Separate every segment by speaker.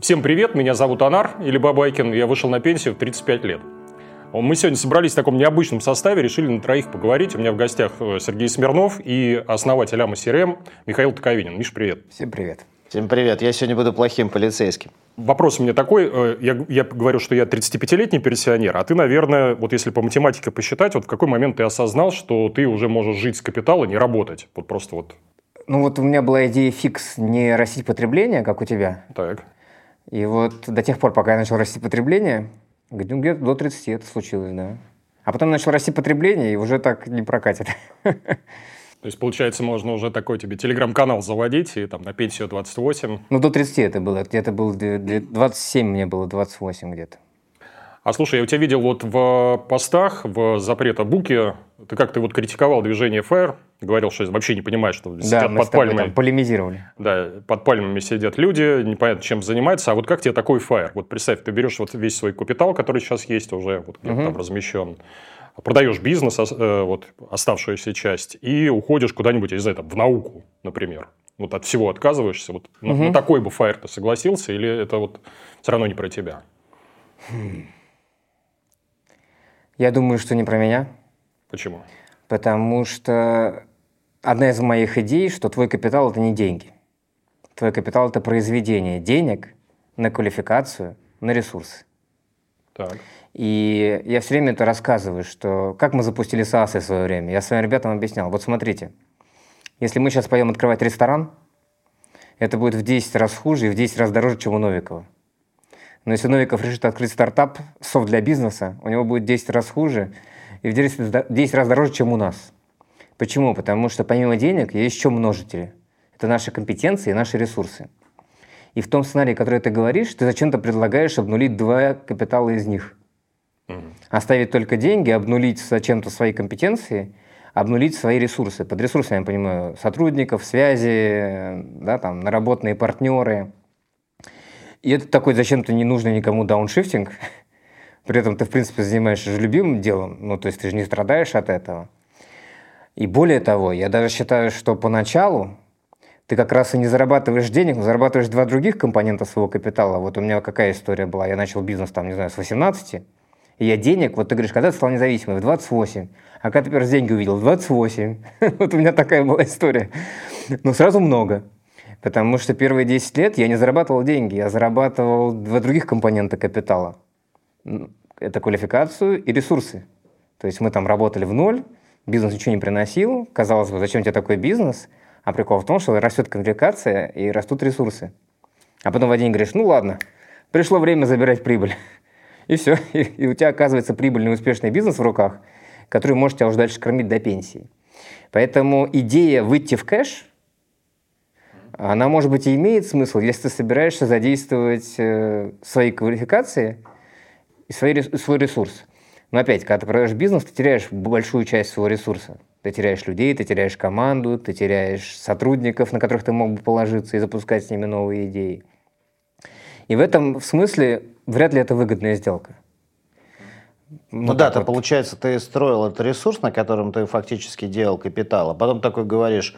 Speaker 1: Всем привет, меня зовут Анар или Бабайкин, я вышел на пенсию в 35 лет. Мы сегодня собрались в таком необычном составе, решили на троих поговорить. У меня в гостях э, Сергей Смирнов и основатель АМА СРМ Михаил Токовинин. Миш, привет.
Speaker 2: Всем привет.
Speaker 3: Всем привет. Я сегодня буду плохим полицейским.
Speaker 1: Вопрос у меня такой. э, Я, я говорю, что я 35-летний пенсионер, а ты, наверное, вот если по математике посчитать, вот в какой момент ты осознал, что ты уже можешь жить с капитала, не работать? Вот просто вот.
Speaker 2: Ну вот у меня была идея фикс не растить потребление, как у тебя.
Speaker 1: Так.
Speaker 2: И вот до тех пор, пока я начал расти потребление, где- где-то до 30 это случилось, да. А потом начал расти потребление, и уже так не прокатит.
Speaker 1: То есть, получается, можно уже такой тебе телеграм-канал заводить, и там на пенсию 28.
Speaker 2: Ну, до 30 это было. Где-то было две- две- 27 мне было, 28 где-то.
Speaker 1: А слушай, я у тебя видел вот в постах, в запрета буке, ты как ты вот критиковал движение ФАИР, говорил, что вообще не понимаешь, что
Speaker 2: Да,
Speaker 1: сидят под
Speaker 2: там полемизировали.
Speaker 1: Да, под пальмами сидят люди, непонятно чем занимаются. А вот как тебе такой фаер? Вот представь, ты берешь вот весь свой капитал, который сейчас есть уже, вот где-то
Speaker 2: Мгм.
Speaker 1: там размещен, продаешь бизнес, э, вот оставшуюся часть, и уходишь куда-нибудь, я не знаю, там, в науку, например. Вот от всего отказываешься. Вот на,
Speaker 2: Мгм.
Speaker 1: на такой бы фаер ты согласился, или это вот все равно не про тебя?
Speaker 2: Я думаю, что не про меня,
Speaker 1: Почему?
Speaker 2: потому что одна из моих идей, что твой капитал – это не деньги. Твой капитал – это произведение денег на квалификацию, на ресурсы.
Speaker 1: Так.
Speaker 2: И я все время это рассказываю, что как мы запустили САС в свое время. Я своим ребятам объяснял. Вот смотрите, если мы сейчас пойдем открывать ресторан, это будет в 10 раз хуже и в 10 раз дороже, чем у Новикова. Но если Новиков решит открыть стартап, софт для бизнеса, у него будет 10 раз хуже и в 10, раз- 10 раз дороже, чем у нас. Почему? Потому что помимо денег есть еще множители. Это наши компетенции и наши ресурсы. И в том сценарии, который ты говоришь, ты зачем-то предлагаешь обнулить два капитала из них.
Speaker 1: Мгм.
Speaker 2: Оставить только деньги, обнулить зачем-то свои компетенции, обнулить свои ресурсы. Под ресурсами я понимаю сотрудников, связи, да, там, наработанные партнеры. И это такой зачем-то не нужный никому дауншифтинг. При этом ты, в принципе, занимаешься же любимым делом, ну, то есть ты же не страдаешь от этого. И более того, я даже считаю, что поначалу ты как раз и не зарабатываешь денег, но зарабатываешь два других компонента своего капитала. Вот у меня какая история была. Я начал бизнес, там, не знаю, с 18, и я денег, вот ты говоришь, когда ты стал независимым? В 28. А когда ты первый деньги увидел? В 28. Вот у меня такая была история. Но сразу много. Потому что первые 10 лет я не зарабатывал деньги, я зарабатывал два других компонента капитала. Это квалификацию и ресурсы. То есть мы там работали в ноль, бизнес ничего не приносил. Казалось бы, зачем тебе такой бизнес? А прикол в том, что растет квалификация и растут ресурсы. А потом в один день говоришь, ну ладно, пришло время забирать прибыль. И все. И, и у тебя оказывается прибыльный успешный бизнес в руках, который может тебя уже дальше кормить до пенсии. Поэтому идея выйти в кэш, она, может быть, и имеет смысл, если ты собираешься задействовать э, свои квалификации и свой ресурс. Но опять, когда ты продаешь бизнес, ты теряешь большую часть своего ресурса. Ты теряешь людей, ты теряешь команду, ты теряешь сотрудников, на которых ты мог бы положиться и запускать с ними новые идеи. И в этом смысле вряд ли это выгодная сделка.
Speaker 3: Ну, да,
Speaker 2: так
Speaker 3: то
Speaker 2: вот.
Speaker 3: получается, ты строил этот ресурс, на котором ты фактически делал капитал, а потом такой говоришь,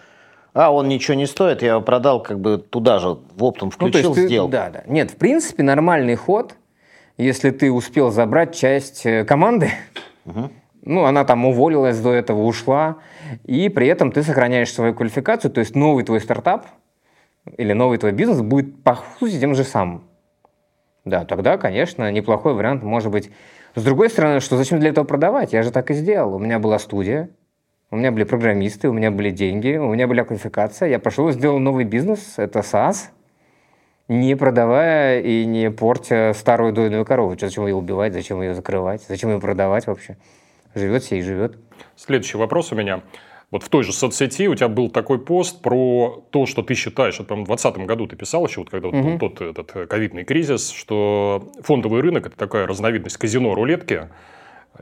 Speaker 3: а, он ничего не стоит, я его продал как бы туда же, в оптом
Speaker 2: Ну, то есть
Speaker 3: включил,
Speaker 2: ты-. Да, да. Нет, в принципе, нормальный ход, если ты успел забрать часть э, команды, ну, она там уволилась до этого, ушла, и при этом ты сохраняешь свою квалификацию, то есть новый твой стартап или новый твой бизнес будет по сути тем же самым. Да, тогда, конечно, неплохой вариант может быть. С другой стороны, что зачем для этого продавать? Я же так и сделал. У меня была студия, у меня были программисты, у меня были деньги, у меня была квалификация. Я пошел и сделал новый бизнес, это SaaS, не продавая и не портя старую дойную корову. Зачем ее убивать, зачем ее закрывать, зачем ее продавать вообще? Живет себе и живет.
Speaker 1: Следующий вопрос у меня. Вот в той же соцсети у тебя был такой пост про то, что ты считаешь, это, по-моему, в 2020 году ты писал еще, вот когда вот
Speaker 2: Мгм.
Speaker 1: был тот этот э, ковидный кризис, что фондовый рынок – это такая разновидность казино-рулетки.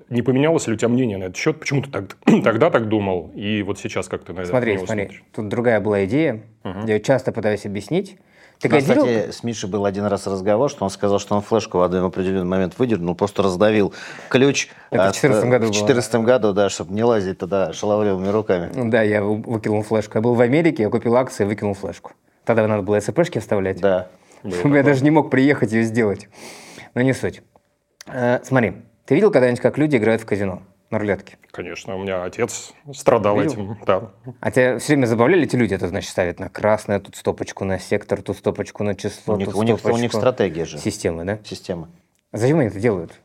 Speaker 1: Не поменялось ли у тебя мнение на этот счет? Почему ты так- тогда так думал? И вот сейчас как ты на это
Speaker 2: Смотри, смотри,
Speaker 1: смотришь?
Speaker 2: тут другая была идея.
Speaker 1: Мгм.
Speaker 2: Я часто пытаюсь объяснить. Ты
Speaker 3: У нас,
Speaker 2: кодировал-
Speaker 3: кстати, с Мишей был один раз разговор, что он сказал, что он флешку в один определенный момент выдернул, просто раздавил ключ.
Speaker 2: Это в
Speaker 3: от,
Speaker 2: 14
Speaker 3: э,
Speaker 2: году
Speaker 3: В
Speaker 2: было,
Speaker 3: 2014 году, да, чтобы не лазить туда шаловливыми руками.
Speaker 2: Да, я вы- выкинул флешку. Я был в Америке, я купил акции, выкинул флешку. Тогда надо было СПшки вставлять.
Speaker 3: Да.
Speaker 2: Я даже не мог приехать ее сделать. Но не суть. Э, Смотри, ты видел когда-нибудь, как люди играют в казино на рулетке?
Speaker 1: Конечно, у меня отец страдал
Speaker 2: Видел?
Speaker 1: этим. Да.
Speaker 2: А тебя все время забавляли эти люди? Это значит ставят на красное, тут стопочку на сектор, тут стопочку на число,
Speaker 3: У них,
Speaker 2: тут
Speaker 3: у них, у них стратегия же,
Speaker 2: Системы, да?
Speaker 3: система.
Speaker 2: А Зачем они это делают?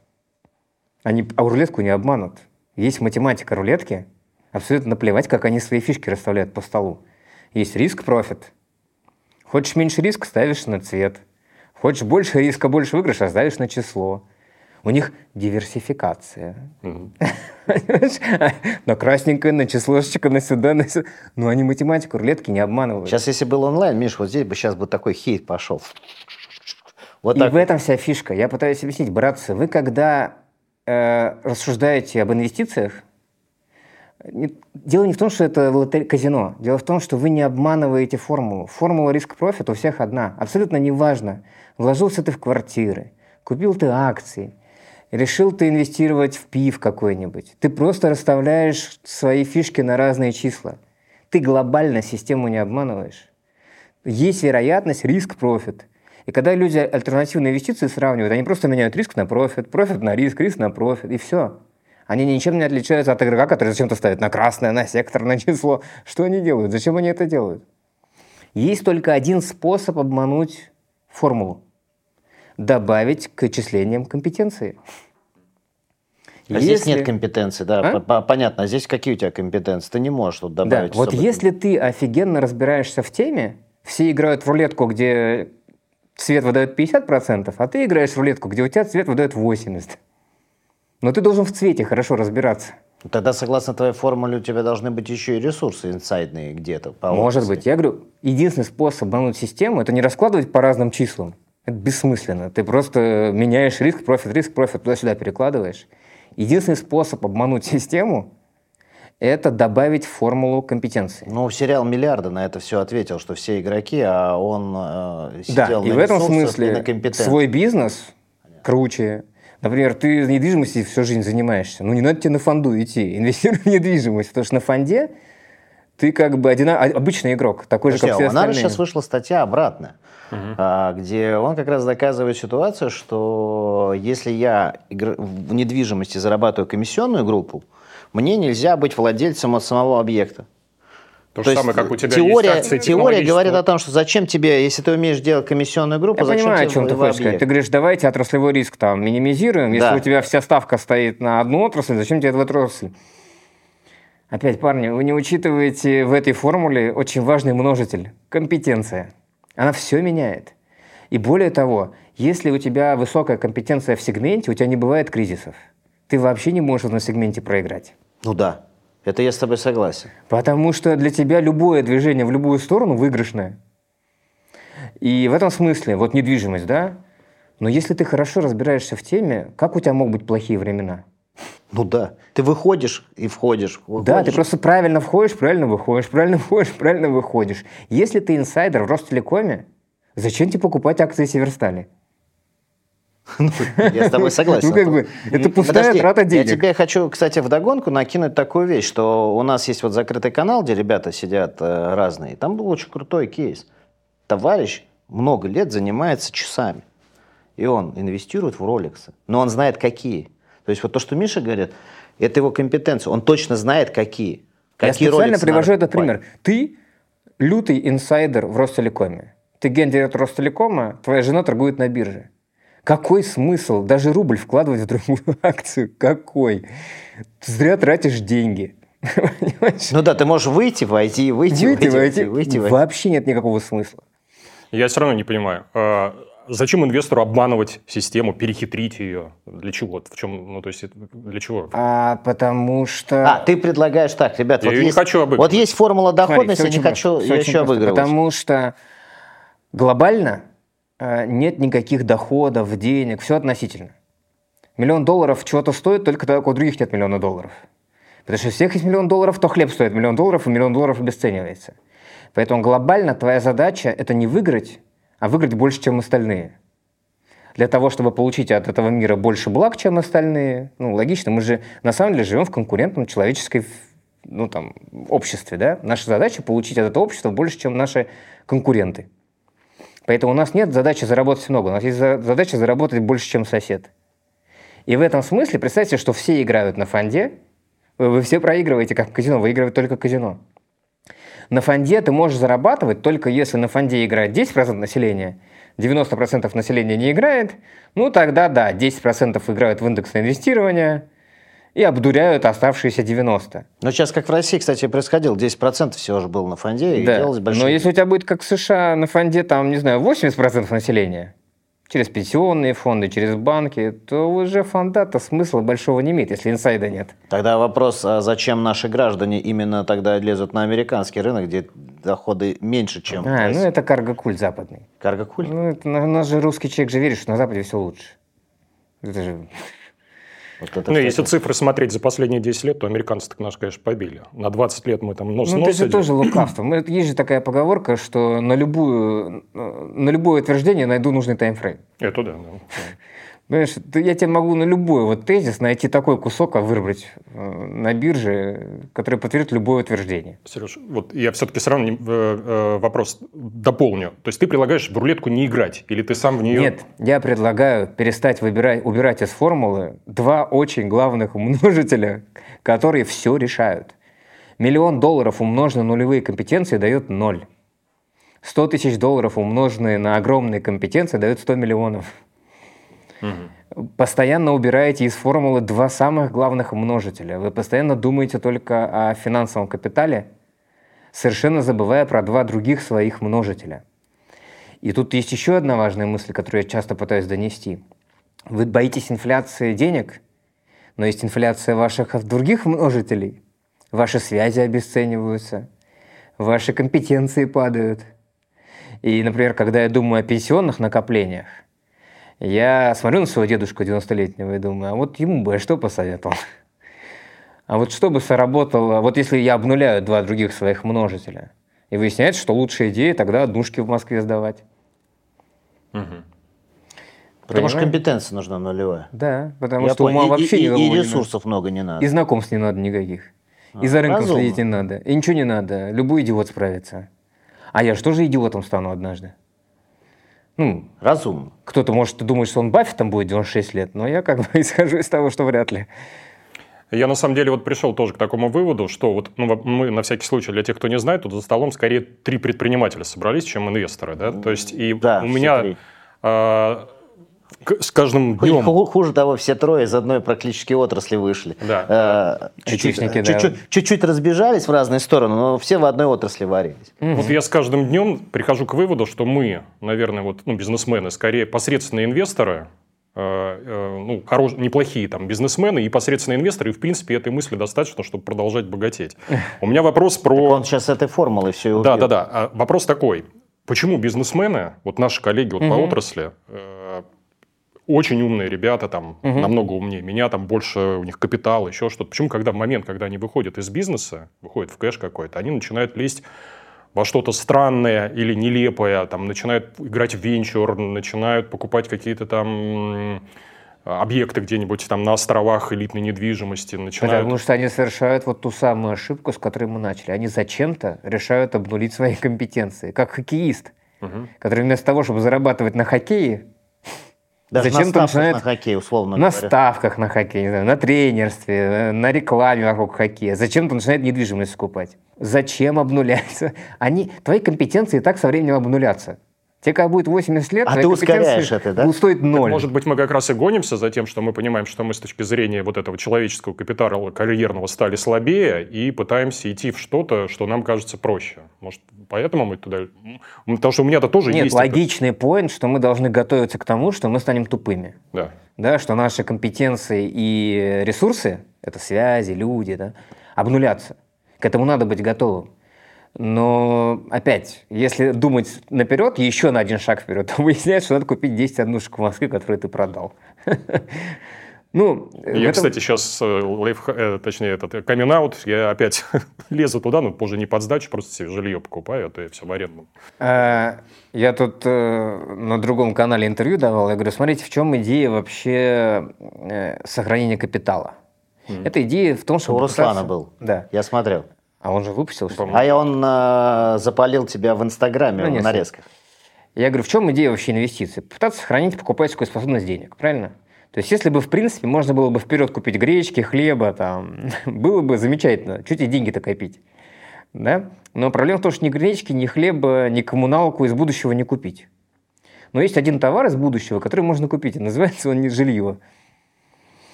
Speaker 2: Они а рулетку не обманут. Есть математика рулетки. Абсолютно наплевать, как они свои фишки расставляют по столу. Есть риск-профит. Хочешь меньше риска, ставишь на цвет. Хочешь больше риска, больше выигрыша, ставишь на число. У них диверсификация. На красненькое, на числошечко, на сюда, на сюда. Но они математику рулетки не обманывают.
Speaker 3: Сейчас, если был онлайн, Миш, вот здесь бы сейчас бы такой хейт пошел. Вот
Speaker 2: И
Speaker 3: так.
Speaker 2: в этом вся фишка. Я пытаюсь объяснить, братцы, вы когда э, рассуждаете об инвестициях, дело не в том, что это лотер- казино. Дело в том, что вы не обманываете формулу. Формула риск-профит у всех одна. Абсолютно неважно, вложился ты в квартиры, купил ты акции, решил ты инвестировать в ПИФ какой-нибудь. Ты просто расставляешь свои фишки на разные числа. Ты глобально систему не обманываешь есть вероятность риск-профит. И когда люди альтернативные инвестиции сравнивают, они просто меняют риск на профит, профит на риск, риск на профит, и все. Они ничем не отличаются от игрока, который зачем-то ставит на красное, на сектор, на число. Что они делают? Зачем они это делают? Есть только один способ обмануть формулу. Добавить к отчислениям компетенции.
Speaker 3: А здесь
Speaker 2: Если-
Speaker 3: нет компетенции, да,
Speaker 2: А?
Speaker 3: по- по- понятно. А здесь какие у тебя компетенции? Ты не можешь тут
Speaker 2: Да,
Speaker 3: добавить.
Speaker 2: вот
Speaker 3: особо.
Speaker 2: если ты офигенно разбираешься в теме, все играют в рулетку, где цвет выдает 50%, а ты играешь в рулетку, где у тебя цвет выдает 80%. Но ты должен в цвете хорошо разбираться.
Speaker 3: Тогда, согласно твоей формуле, у тебя должны быть еще и ресурсы инсайдные где-то. по
Speaker 2: Может быть. Я говорю, единственный способ обмануть систему – это не раскладывать по разным числам. Это бессмысленно. Ты просто меняешь риск, профит, риск, профит, туда-сюда перекладываешь. Единственный способ обмануть систему – это добавить формулу компетенции.
Speaker 3: Ну, сериал «Миллиарды» на это все ответил, что все игроки, а он э,
Speaker 2: Да,
Speaker 3: сидел
Speaker 2: и
Speaker 3: на
Speaker 2: в этом
Speaker 3: и
Speaker 2: смысле свой бизнес круче. Например, ты недвижимостью всю жизнь занимаешься. Ну, не надо тебе на фонду идти. Инвестируй в недвижимость, потому что на фонде ты как бы одина... а- обычный игрок, такой же,
Speaker 3: Подожди,
Speaker 2: как
Speaker 3: а
Speaker 2: все
Speaker 3: у Анара
Speaker 2: остальные.
Speaker 3: сейчас вышла статья обратная, а, где он как раз доказывает ситуацию, что если я в недвижимости зарабатываю комиссионную группу, мне нельзя быть владельцем от самого объекта.
Speaker 1: То,
Speaker 3: То
Speaker 1: же
Speaker 3: есть
Speaker 1: самое, как у тебя
Speaker 3: теория,
Speaker 1: есть акции
Speaker 3: теория говорит о том, что зачем тебе, если ты умеешь делать комиссионную группу,
Speaker 2: Я
Speaker 3: зачем
Speaker 2: понимаю, о чем ты хочешь сказать. Ты говоришь, давайте отраслевой риск там минимизируем. Если
Speaker 3: Да.
Speaker 2: у тебя вся ставка стоит на одну отрасль, зачем тебе эта отрасль? Опять, парни, вы не учитываете в этой формуле очень важный множитель – компетенция. Она все меняет. И более того, если у тебя высокая компетенция в сегменте, у тебя не бывает кризисов. Ты вообще не можешь на сегменте проиграть.
Speaker 3: Ну да, это я с тобой согласен.
Speaker 2: Потому что для тебя любое движение в любую сторону выигрышное. И в этом смысле, вот недвижимость, да? Но если ты хорошо разбираешься в теме, как у тебя могут быть плохие времена?
Speaker 3: Ну да, ты выходишь и входишь.
Speaker 2: Да,
Speaker 3: выходишь.
Speaker 2: ты просто правильно входишь, правильно выходишь, правильно входишь, правильно выходишь. Если ты инсайдер в Ростелекоме, зачем тебе покупать акции Северстали?
Speaker 3: Я с тобой согласен.
Speaker 2: Ну, как бы, это пустая
Speaker 3: Подожди,
Speaker 2: трата денег.
Speaker 3: Я тебе хочу, кстати, вдогонку накинуть такую вещь, что у нас есть вот закрытый канал, где ребята сидят э, разные. Там был очень крутой кейс. Товарищ много лет занимается часами. И он инвестирует в роликсы. Но он знает, какие. То есть вот то, что Миша говорит, это его компетенция. Он точно знает, какие.
Speaker 2: Я
Speaker 3: Какие
Speaker 2: специально
Speaker 3: роликсы
Speaker 2: привожу
Speaker 3: надо
Speaker 2: этот пример. Ты лютый инсайдер в Ростелекоме. Ты гендиректор Ростелекома, твоя жена торгует на бирже. Какой смысл даже рубль вкладывать в другую акцию? Какой? Ты зря тратишь деньги. Понимаешь?
Speaker 3: Ну да, ты можешь выйти, войти, выйти,
Speaker 2: Выйти,
Speaker 3: войти,
Speaker 2: войти.
Speaker 3: выйти, войти.
Speaker 2: Вообще нет никакого смысла.
Speaker 1: Я все равно не понимаю. Зачем инвестору обманывать систему, перехитрить ее? Для чего? В чем, ну, то есть, это для чего?
Speaker 2: А потому что...
Speaker 3: А, ты предлагаешь так, ребят,
Speaker 1: Я
Speaker 3: вот
Speaker 1: её не
Speaker 3: есть,
Speaker 1: хочу обыгрывать.
Speaker 3: вот есть формула
Speaker 2: Смотри,
Speaker 3: доходности,
Speaker 2: всё
Speaker 3: я не хочу ее еще
Speaker 2: просто.
Speaker 3: обыгрывать.
Speaker 2: Потому что глобально э, нет никаких доходов, денег, все относительно. Миллион долларов чего-то стоит только тогда, у других нет миллиона долларов. Потому что у всех есть миллион долларов, то хлеб стоит миллион долларов, и миллион долларов обесценивается. Поэтому глобально твоя задача – это не выиграть, а выиграть больше, чем остальные. Для того, чтобы получить от этого мира больше благ, чем остальные, ну, логично, мы же на самом деле живем в конкурентном человеческой ну, там, обществе, да? Наша задача – получить от этого общества больше, чем наши конкуренты. Поэтому у нас нет задачи заработать много, у нас есть задача заработать больше, чем сосед. И в этом смысле представьте, что все играют на фонде, вы, вы все проигрываете, как казино, выигрывает только казино. На фонде ты можешь зарабатывать только если на фонде играет 10% населения, 90% населения не играет, ну тогда да, 10% играют в индексное инвестирование, и обдуряют оставшиеся 90.
Speaker 3: Но сейчас, как в России, кстати, происходило, 10% всего же было на фонде, и
Speaker 2: да.
Speaker 3: делалось большое...
Speaker 2: Но если у тебя будет, как в США, на фонде, там, не знаю, 80% населения, через пенсионные фонды, через банки, то уже фонда-то смысла большого не имеет, если инсайда нет.
Speaker 3: Тогда вопрос, а зачем наши граждане именно тогда лезут на американский рынок, где доходы меньше, чем...
Speaker 2: А, ну это карго-культ западный.
Speaker 3: Карго-культ?
Speaker 2: Ну, это, у нас же русский человек же верит, что на Западе все лучше. Это же
Speaker 1: вот это, ну, если цифры смотреть за последние 10 лет, то американцы так нас, конечно, побили. На 20 лет мы там нос
Speaker 2: Ну, это же тоже лукавство. Есть же такая поговорка, что на, любую, на любое утверждение найду нужный таймфрейм.
Speaker 1: Это да. да.
Speaker 2: Понимаешь, я тебе могу на любой вот тезис найти такой кусок, а выбрать э, на бирже, который подтвердит любое утверждение.
Speaker 1: Сереж, вот я все-таки все равно э, э, вопрос дополню. То есть ты предлагаешь в рулетку не играть, или ты сам в нее...
Speaker 2: Нет, я предлагаю перестать выбирать, убирать из формулы два очень главных умножителя, которые все решают. Миллион долларов умноженный на нулевые компетенции дает ноль. 100 тысяч долларов умноженные на огромные компетенции дают 100 миллионов. Угу. Постоянно убираете из формулы два самых главных множителя. Вы постоянно думаете только о финансовом капитале, совершенно забывая про два других своих множителя. И тут есть еще одна важная мысль, которую я часто пытаюсь донести. Вы боитесь инфляции денег, но есть инфляция ваших других множителей. Ваши связи обесцениваются, ваши компетенции падают. И, например, когда я думаю о пенсионных накоплениях, я смотрю на своего дедушку 90-летнего и думаю, а вот ему бы я что посоветовал? А вот что бы сработало, вот если я обнуляю два других своих множителя, и выясняется, что лучшая идея тогда однушки в Москве сдавать.
Speaker 3: Угу. Потому что компетенция нужна нулевая.
Speaker 2: Да, потому я что ума вообще
Speaker 3: и, и, и ресурсов не много не надо.
Speaker 2: И знакомств не надо никаких. А, и за рынком разумно. следить не надо. И ничего не надо. Любой идиот справится. А я же тоже идиотом стану однажды.
Speaker 3: Ну, разумно.
Speaker 2: Кто-то может думать, что он Баффетом будет 96 лет, но я как бы исхожу из того, что вряд ли.
Speaker 1: Я на самом деле вот пришел тоже к такому выводу, что вот ну, мы на всякий случай, для тех, кто не знает, тут за столом скорее три предпринимателя собрались, чем инвесторы. Да? То есть и да, у меня с каждым днем...
Speaker 3: Хуже того, все трое из одной практически отрасли вышли.
Speaker 1: Да.
Speaker 3: Э, чуть-чуть, чуть-чуть, чуть-чуть разбежались в разные стороны, но все в одной отрасли варились.
Speaker 1: Угу. Вот я с каждым днем прихожу к выводу, что мы, наверное, вот, ну, бизнесмены, скорее посредственные инвесторы, э, э, ну, хорош, неплохие там бизнесмены и посредственные инвесторы, и в принципе этой мысли достаточно, чтобы продолжать богатеть. У меня вопрос про... Так
Speaker 3: он сейчас этой формулой все и.
Speaker 1: Да, да, да. А вопрос такой. Почему бизнесмены, вот наши коллеги вот угу. по отрасли, очень умные ребята, там, угу. намного умнее меня, там больше у них капитал, еще что-то. Почему, когда в момент, когда они выходят из бизнеса, выходят в кэш какой-то, они начинают лезть во что-то странное или нелепое, там, начинают играть в венчур, начинают покупать какие-то там объекты где-нибудь там на островах элитной недвижимости. Начинают...
Speaker 2: Потому что они совершают вот ту самую ошибку, с которой мы начали. Они зачем-то решают обнулить свои компетенции, как хоккеист, угу. который вместо того, чтобы зарабатывать на хоккее,
Speaker 3: даже Зачем на ставках на хоккей, условно
Speaker 2: На
Speaker 3: говоря.
Speaker 2: ставках на хоккей, не знаю, на тренерстве, на рекламе вокруг хоккея. Зачем-то начинает недвижимость скупать. Зачем обнуляться? Они, твои компетенции и так со временем обнулятся. Тебе когда будет 80 лет,
Speaker 3: а ты ускоряешь это, да?
Speaker 2: стоит ноль.
Speaker 1: Может быть, мы как раз и гонимся за тем, что мы понимаем, что мы с точки зрения вот этого человеческого капитала карьерного стали слабее и пытаемся идти в что-то, что нам кажется проще. Может, поэтому мы туда... Потому что у меня-то тоже
Speaker 2: Нет,
Speaker 1: есть...
Speaker 2: Нет, логичный это... поинт, что мы должны готовиться к тому, что мы станем тупыми.
Speaker 1: Да.
Speaker 2: Да, что наши компетенции и ресурсы, это связи, люди, да, обнулятся. К этому надо быть готовым. Но опять, если думать наперед, еще на один шаг вперед, то выясняется, что надо купить 10 однушек в Москве, которые ты продал.
Speaker 1: Ну, я, этом... кстати, сейчас э, лайф, э, точнее, этот камин я опять лезу туда, но позже не под сдачу, просто себе жилье покупаю, а то я все в аренду.
Speaker 2: А, я тут э, на другом канале интервью давал, я говорю, смотрите, в чем идея вообще сохранения капитала? Mm. Эта идея в том, что...
Speaker 3: У Руслана был.
Speaker 2: Да.
Speaker 3: Я смотрел.
Speaker 2: А он же выпустил, что
Speaker 3: А он э, запалил тебя в Инстаграме ну, в нарезках.
Speaker 2: Я говорю, в чем идея вообще инвестиций? Пытаться сохранить покупательскую способность денег, правильно? То есть, если бы, в принципе, можно было бы вперед купить гречки, хлеба, там, было бы замечательно. Чуть и деньги-то копить. Да? Но проблема в том, что ни гречки, ни хлеба, ни коммуналку из будущего не купить. Но есть один товар из будущего, который можно купить, и называется он не жилье.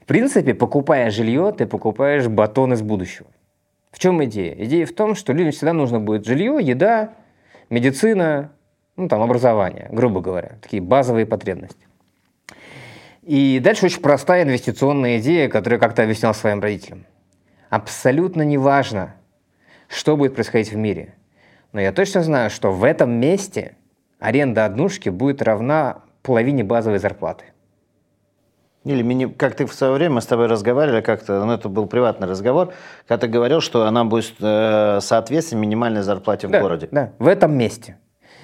Speaker 2: В принципе, покупая жилье, ты покупаешь батон из будущего. В чем идея? Идея в том, что людям всегда нужно будет жилье, еда, медицина, ну там образование, грубо говоря, такие базовые потребности. И дальше очень простая инвестиционная идея, которую я как-то объяснял своим родителям. Абсолютно неважно, что будет происходить в мире. Но я точно знаю, что в этом месте аренда однушки будет равна половине базовой зарплаты.
Speaker 3: Или мини... как ты в свое время мы с тобой разговаривали как-то, ну это был приватный разговор, когда ты говорил, что она будет э, соответствовать минимальной зарплате в
Speaker 2: да,
Speaker 3: городе.
Speaker 2: Да, в этом месте.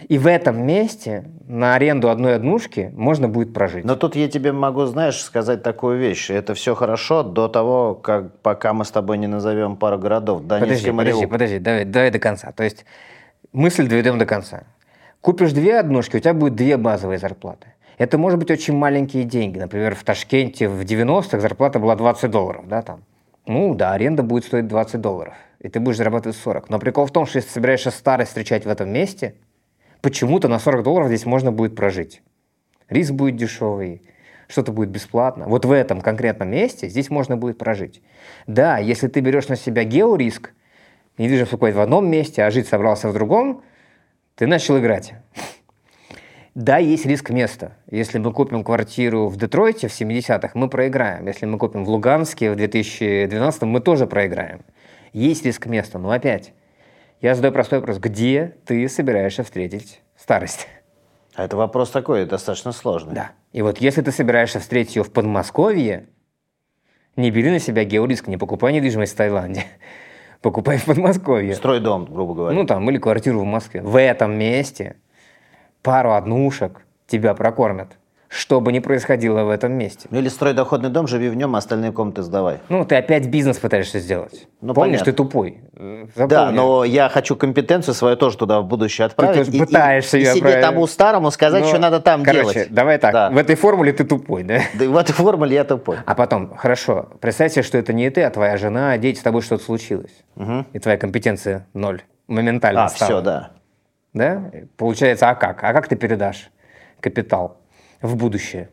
Speaker 2: И в этом месте на аренду одной однушки можно будет прожить.
Speaker 3: Но тут я тебе могу, знаешь, сказать такую вещь. Это все хорошо до того, как пока мы с тобой не назовем пару городов. Донецк
Speaker 2: подожди, подожди, подожди, давай, давай до конца. То есть мысль доведем до конца. Купишь две однушки, у тебя будет две базовые зарплаты. Это может быть очень маленькие деньги. Например, в Ташкенте в 90-х зарплата была 20 долларов, да, там. Ну, да, аренда будет стоить 20 долларов, и ты будешь зарабатывать 40. Но прикол в том, что если ты собираешься старость встречать в этом месте, почему-то на 40 долларов здесь можно будет прожить. Риск будет дешевый, что-то будет бесплатно. Вот в этом конкретном месте здесь можно будет прожить. Да, если ты берешь на себя геориск, недвижимость покупать в одном месте, а жить собрался в другом, ты начал играть. Да, есть риск места. Если мы купим квартиру в Детройте в 70-х, мы проиграем. Если мы купим в Луганске в 2012 мы тоже проиграем. Есть риск места, но опять, я задаю простой вопрос. Где ты собираешься встретить старость?
Speaker 3: А это вопрос такой, достаточно сложный.
Speaker 2: Да. И вот если ты собираешься встретить ее в Подмосковье, не бери на себя геориск, не покупай недвижимость в Таиланде. Покупай в Подмосковье.
Speaker 3: Строй дом, грубо говоря.
Speaker 2: Ну там, или квартиру в Москве. В этом месте пару однушек тебя прокормят. Что бы ни происходило в этом месте.
Speaker 3: Ну или строй доходный дом, живи в нем, а остальные комнаты сдавай.
Speaker 2: Ну, ты опять бизнес пытаешься сделать.
Speaker 3: Ну,
Speaker 2: Помнишь,
Speaker 3: понятно.
Speaker 2: ты тупой. Запомни.
Speaker 3: Да, но я хочу компетенцию свою тоже туда в будущее отправить.
Speaker 2: тоже пытаешься
Speaker 3: и,
Speaker 2: её
Speaker 3: и себе тому старому сказать,
Speaker 2: Но,
Speaker 3: что надо там
Speaker 2: короче,
Speaker 3: делать.
Speaker 2: давай так.
Speaker 3: Да.
Speaker 2: В этой формуле ты тупой, да?
Speaker 3: Да и в этой формуле я тупой.
Speaker 2: А потом, хорошо, представь себе, что это не ты, а твоя жена, дети, с тобой что-то случилось. И твоя компетенция ноль. Моментально
Speaker 3: А,
Speaker 2: стала.
Speaker 3: все, да.
Speaker 2: Да? Получается, а как? А как ты передашь капитал в будущее?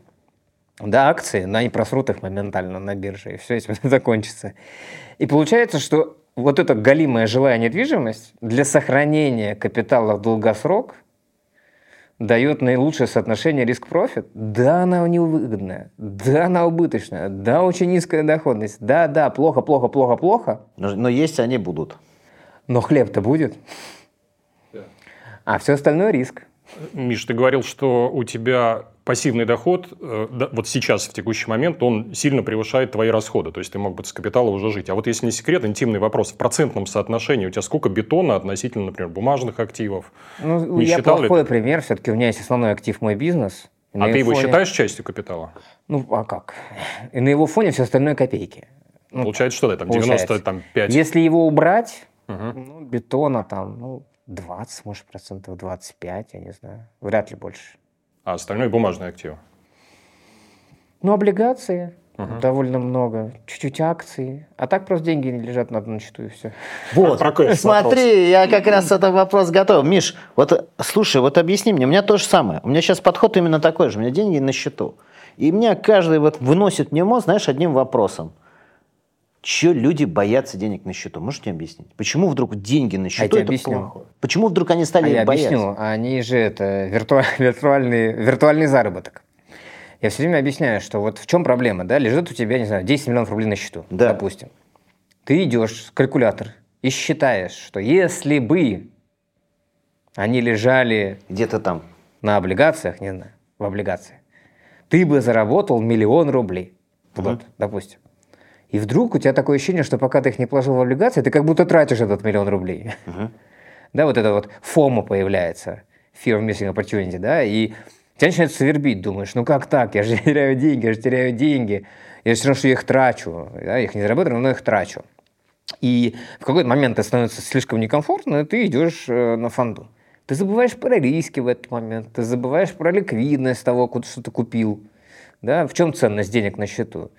Speaker 2: Да, акции, но они просрут их моментально на бирже, и все, этим закончится. И получается, что вот эта галимая жилая недвижимость для сохранения капитала в долгосрок дает наилучшее соотношение риск-профит. Да, она невыгодная, да, она убыточная, да, очень низкая доходность, да, да, плохо, плохо, плохо, плохо,
Speaker 3: Но, но есть они будут.
Speaker 2: но хлеб-то будет. А все остальное риск.
Speaker 1: Миш, ты говорил, что у тебя пассивный доход, э, вот сейчас, в текущий момент, он сильно превышает твои расходы. То есть ты мог бы с капитала уже жить. А вот если не секрет, интимный вопрос. В процентном соотношении у тебя сколько бетона относительно, например, бумажных активов?
Speaker 2: Ну,
Speaker 1: Не
Speaker 2: я
Speaker 1: считал ли
Speaker 2: плохой
Speaker 1: ты?
Speaker 2: пример, все-таки у меня есть основной актив мой бизнес.
Speaker 1: А
Speaker 2: на
Speaker 1: ты его
Speaker 2: фоне-
Speaker 1: считаешь частью капитала?
Speaker 2: Ну, а как? И на его фоне все остальное копейки. Ну,
Speaker 1: Получается, что ты там,
Speaker 2: получается.
Speaker 1: 95?
Speaker 2: Если его убрать,
Speaker 1: Мгм.
Speaker 2: ну, бетона там, ну, 20, может, процентов 25, я не знаю. Вряд ли больше.
Speaker 1: А остальное бумажные активы.
Speaker 2: Ну, облигации довольно много, чуть-чуть акции. А так просто деньги не лежат на одном счету и все.
Speaker 3: Вот, смотри, я как раз этот вопрос готов. Миш, вот слушай, вот объясни мне, у меня то же самое. У меня сейчас подход именно такой же, у меня деньги на счету. И меня каждый вот выносит мне мозг, знаешь, одним вопросом. Че люди боятся денег на счету? Можете объяснить? Почему вдруг деньги на счету
Speaker 2: тебе
Speaker 3: это
Speaker 2: объясню.
Speaker 3: плохо? Почему вдруг они стали
Speaker 2: А я
Speaker 3: бояться?
Speaker 2: объясню, они же это виртуа- виртуальный, виртуальный заработок. Я все время объясняю, что вот в чем проблема, да, лежит у тебя, не знаю, 10 миллионов рублей на счету,
Speaker 3: Да.
Speaker 2: допустим. Ты идешь калькулятор и считаешь, что если бы они лежали
Speaker 3: Где-то там.
Speaker 2: на облигациях, не знаю, в облигациях, ты бы заработал миллион рублей в год, допустим. И вдруг у тебя такое ощущение, что пока ты их не положил в облигации, ты как будто тратишь этот миллион рублей. Да, вот это вот фома появляется, fear of missing opportunity, да, и тебя начинает свербить, думаешь, ну как так, я же теряю деньги, я же теряю деньги, я все равно, что я их трачу, да, я их не заработаю, но их трачу. И в какой-то момент это становится слишком некомфортно, и ты идешь э, на фонду. Ты забываешь про риски в этот момент, ты забываешь про ликвидность того, что ты купил. Да? В чем ценность денег на счету?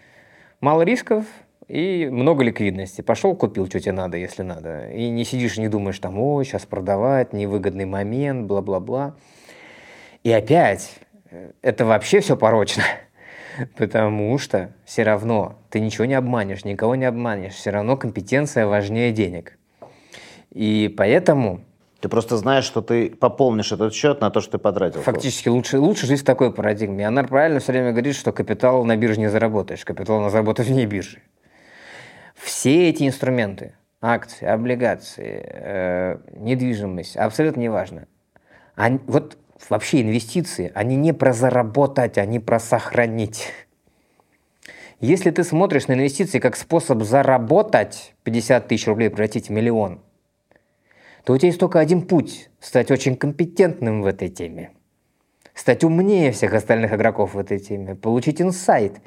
Speaker 2: Мало рисков и много ликвидности. Пошел, купил, что тебе надо, если надо. И не сидишь не думаешь, там, ой, сейчас продавать, невыгодный момент, бла-бла-бла. И опять, э, это вообще все порочно. Потому что все равно ты ничего не обманешь, никого не обманешь. Все равно компетенция важнее денег. И поэтому
Speaker 3: ты просто знаешь, что ты пополнишь этот счет на то, что ты потратил.
Speaker 2: Фактически лучше, лучше жить в такой парадигме. Она правильно все время говорит, что капитал на бирже не заработаешь, капитал на заработать вне биржи. Все эти инструменты, акции, облигации, э, недвижимость, абсолютно неважно. Они, вот вообще инвестиции, они не про заработать, они про сохранить. Если ты смотришь на инвестиции как способ заработать 50 тысяч рублей, превратить в миллион, то у тебя есть только один путь – стать очень компетентным в этой теме. Стать умнее всех остальных игроков в этой теме, получить инсайт,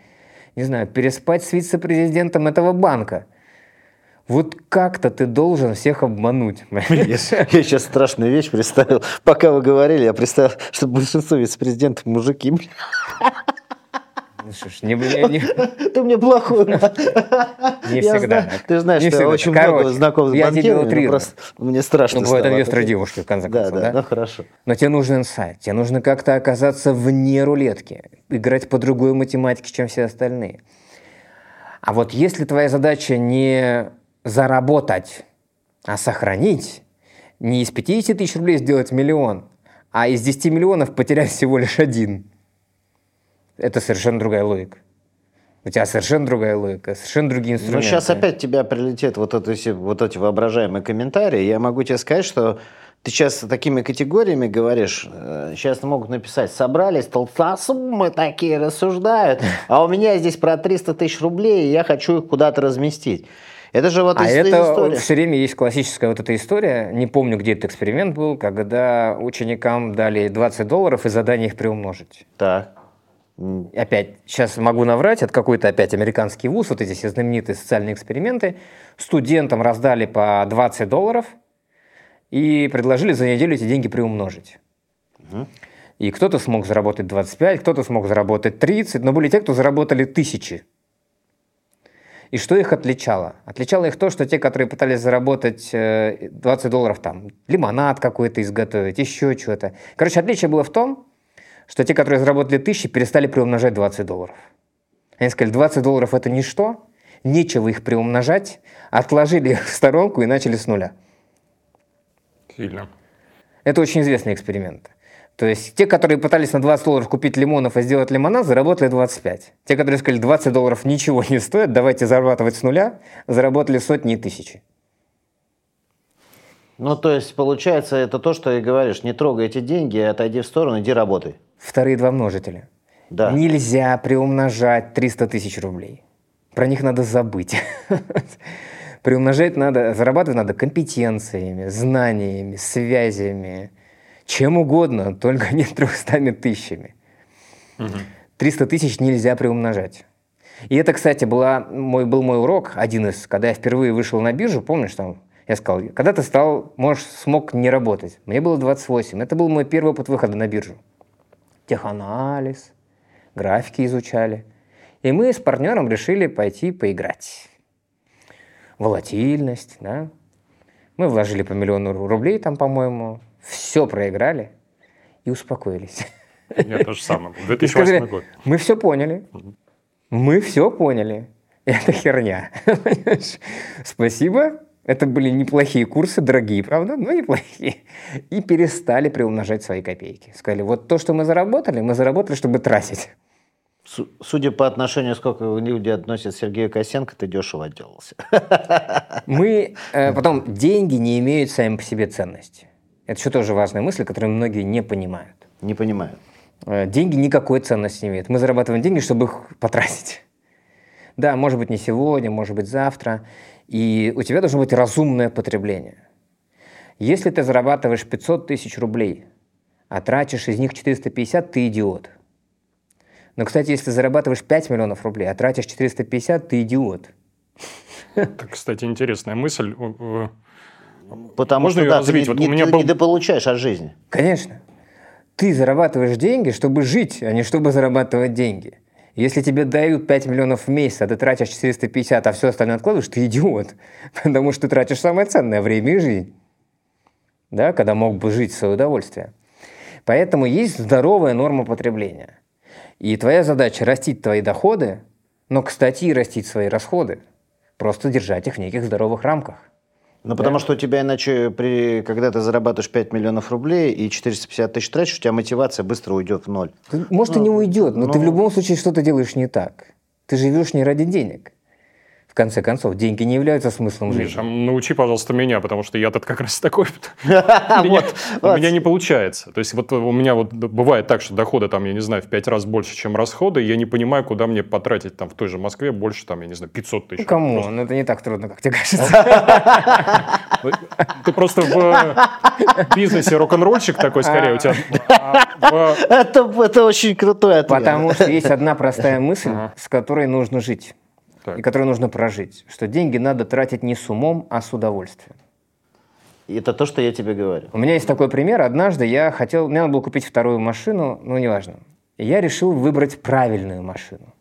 Speaker 2: не знаю, переспать с вице-президентом этого банка – вот как-то ты должен всех обмануть.
Speaker 3: Я, я сейчас страшную вещь представил. Пока вы говорили, я представил, что большинство вице-президентов мужики.
Speaker 2: Ж, не, не, не...
Speaker 3: Ты мне плохой.
Speaker 2: Не всегда.
Speaker 3: Ты знаешь, что
Speaker 2: всегда.
Speaker 3: очень много знакомых с
Speaker 2: я
Speaker 3: банкирами, мне страшно
Speaker 2: Ну, бывает
Speaker 3: стало.
Speaker 2: инвесторы девушки, в конце
Speaker 3: Да,
Speaker 2: концов,
Speaker 3: да,
Speaker 2: да?
Speaker 3: ну хорошо.
Speaker 2: Но тебе нужен инсайт, тебе нужно как-то оказаться вне рулетки, играть по другой математике, чем все остальные. А вот если твоя задача не заработать, а сохранить, не из 50 тысяч рублей сделать миллион, а из 10 миллионов потерять всего лишь один, это совершенно другая логика. У тебя совершенно другая логика, совершенно другие
Speaker 3: Ну,
Speaker 2: инструменты.
Speaker 3: сейчас опять тебя прилетят вот, это, вот эти воображаемые комментарии. Я могу тебе сказать, что ты сейчас такими категориями говоришь, э, сейчас могут написать, собрались толстосумы такие рассуждают, а у меня здесь про 300 тысяч рублей, и я хочу их куда-то разместить. Это же вот
Speaker 2: А это
Speaker 3: история.
Speaker 2: все время есть классическая вот эта история, не помню, где этот эксперимент был, когда ученикам дали 20 долларов и задание их приумножить.
Speaker 3: Так.
Speaker 2: Опять, сейчас могу наврать, это какой-то опять американский вуз, вот эти все знаменитые социальные эксперименты. Студентам раздали по 20 долларов и предложили за неделю эти деньги приумножить. И кто-то смог заработать 25, кто-то смог заработать 30, но были те, кто заработали тысячи. И что их отличало? Отличало их то, что те, которые пытались заработать э, 20 долларов, там, лимонад какой-то изготовить, еще что-то. Короче, отличие было в том, что те, которые заработали тысячи, перестали приумножать 20 долларов. Они сказали, 20 долларов это ничто, нечего их приумножать, отложили их в сторонку и начали с нуля.
Speaker 1: Сильно.
Speaker 2: Это очень известный эксперимент. То есть те, которые пытались на 20 долларов купить лимонов и сделать лимонад, заработали 25. Те, которые сказали, 20 долларов ничего не стоит, давайте зарабатывать с нуля, заработали сотни и тысячи.
Speaker 3: Ну, то есть, получается, это то, что и говоришь, не трогай эти деньги, отойди в сторону, иди работай.
Speaker 2: Вторые два множителя.
Speaker 3: Да.
Speaker 2: Нельзя приумножать 300 тысяч рублей. Про них надо забыть. Приумножать надо, зарабатывать надо компетенциями, знаниями, связями, чем угодно, только не 300 тысячами. 300 тысяч нельзя приумножать. И это, кстати, была мой, был мой урок, один из, когда я впервые вышел на биржу, помнишь, там, я сказал, когда ты стал, можешь, смог не работать. Мне было 28. Это был мой первый опыт выхода на биржу. Теханализ, графики изучали. И мы с партнером решили пойти поиграть. Волатильность, да. Мы вложили по миллиону ру- рублей там, по-моему. Все проиграли и успокоились.
Speaker 1: У меня то же самое.
Speaker 2: И
Speaker 1: 2008
Speaker 2: сказали,
Speaker 1: год.
Speaker 2: мы все поняли. Мы все поняли. Это херня. Спасибо. Это были неплохие курсы, дорогие, правда, но неплохие. И перестали приумножать свои копейки. Сказали, вот то, что мы заработали, мы заработали, чтобы тратить.
Speaker 3: Су- Судя по отношению, сколько люди относят Сергею Косенко, ты дешево отделался.
Speaker 2: Мы э, потом деньги не имеют сами по себе ценности. Это еще тоже важная мысль, которую многие не понимают.
Speaker 3: Не понимаю.
Speaker 2: Э, Деньги никакой ценности не имеют. Мы зарабатываем деньги, чтобы их потратить. Да, может быть не сегодня, может быть завтра. И у тебя должно быть разумное потребление. Если ты зарабатываешь 500 тысяч рублей, а тратишь из них 450, ты идиот. Но, кстати, если ты зарабатываешь 5 миллионов рублей, а тратишь 450, ты идиот.
Speaker 1: Это, кстати, интересная мысль. Э,
Speaker 3: Потому
Speaker 1: Можно
Speaker 3: что
Speaker 1: ее
Speaker 3: да,
Speaker 1: развить?
Speaker 3: ты,
Speaker 1: Вот
Speaker 3: не,
Speaker 1: у меня
Speaker 3: ты
Speaker 1: был-
Speaker 3: недополучаешь от жизни.
Speaker 2: Конечно. Ты зарабатываешь деньги, чтобы жить, а не чтобы зарабатывать деньги. Если тебе дают 5 миллионов в месяц, а ты тратишь 450, а все остальное откладываешь, ты идиот. Потому что ты тратишь самое ценное – время и жизнь. Да, когда мог бы жить в свое удовольствие. Поэтому есть здоровая норма потребления. И твоя задача – растить твои доходы, но, кстати, и растить свои расходы. Просто держать их в неких здоровых рамках.
Speaker 3: Ну, потому что у тебя иначе, при, когда ты зарабатываешь 5 миллионов рублей и 450 тысяч тратишь, у тебя мотивация быстро уйдет в ноль.
Speaker 2: Ты- Может, и не уйдет, но ты в
Speaker 3: ну.
Speaker 2: любом случае что-то делаешь не так. Ты живешь не ради денег. В конце концов, деньги не являются смыслом жизни.
Speaker 1: а научи, пожалуйста, меня, потому что я тут как раз такой. У меня- не получается. То есть вот у меня вот бывает так, что доходы там, я не знаю, в пять раз больше, чем расходы, я не понимаю, куда мне потратить там в той же Москве больше, там, я не знаю, 500 тысяч.
Speaker 2: Ну, кому? Ну, это не так трудно, как тебе кажется.
Speaker 1: Ты просто в бизнесе рок-н-ролльщик такой, скорее, у тебя... а
Speaker 3: Это, очень крутой ответ.
Speaker 2: Потому что есть одна простая мысль, с которой нужно жить.
Speaker 1: Так.
Speaker 2: И которую нужно прожить. Что деньги надо тратить не с умом, а с удовольствием.
Speaker 3: И Это то, что я тебе говорю.
Speaker 2: У меня есть такой пример. Однажды я хотел, мне надо было купить вторую машину, ну, неважно. И я решил выбрать правильную машину.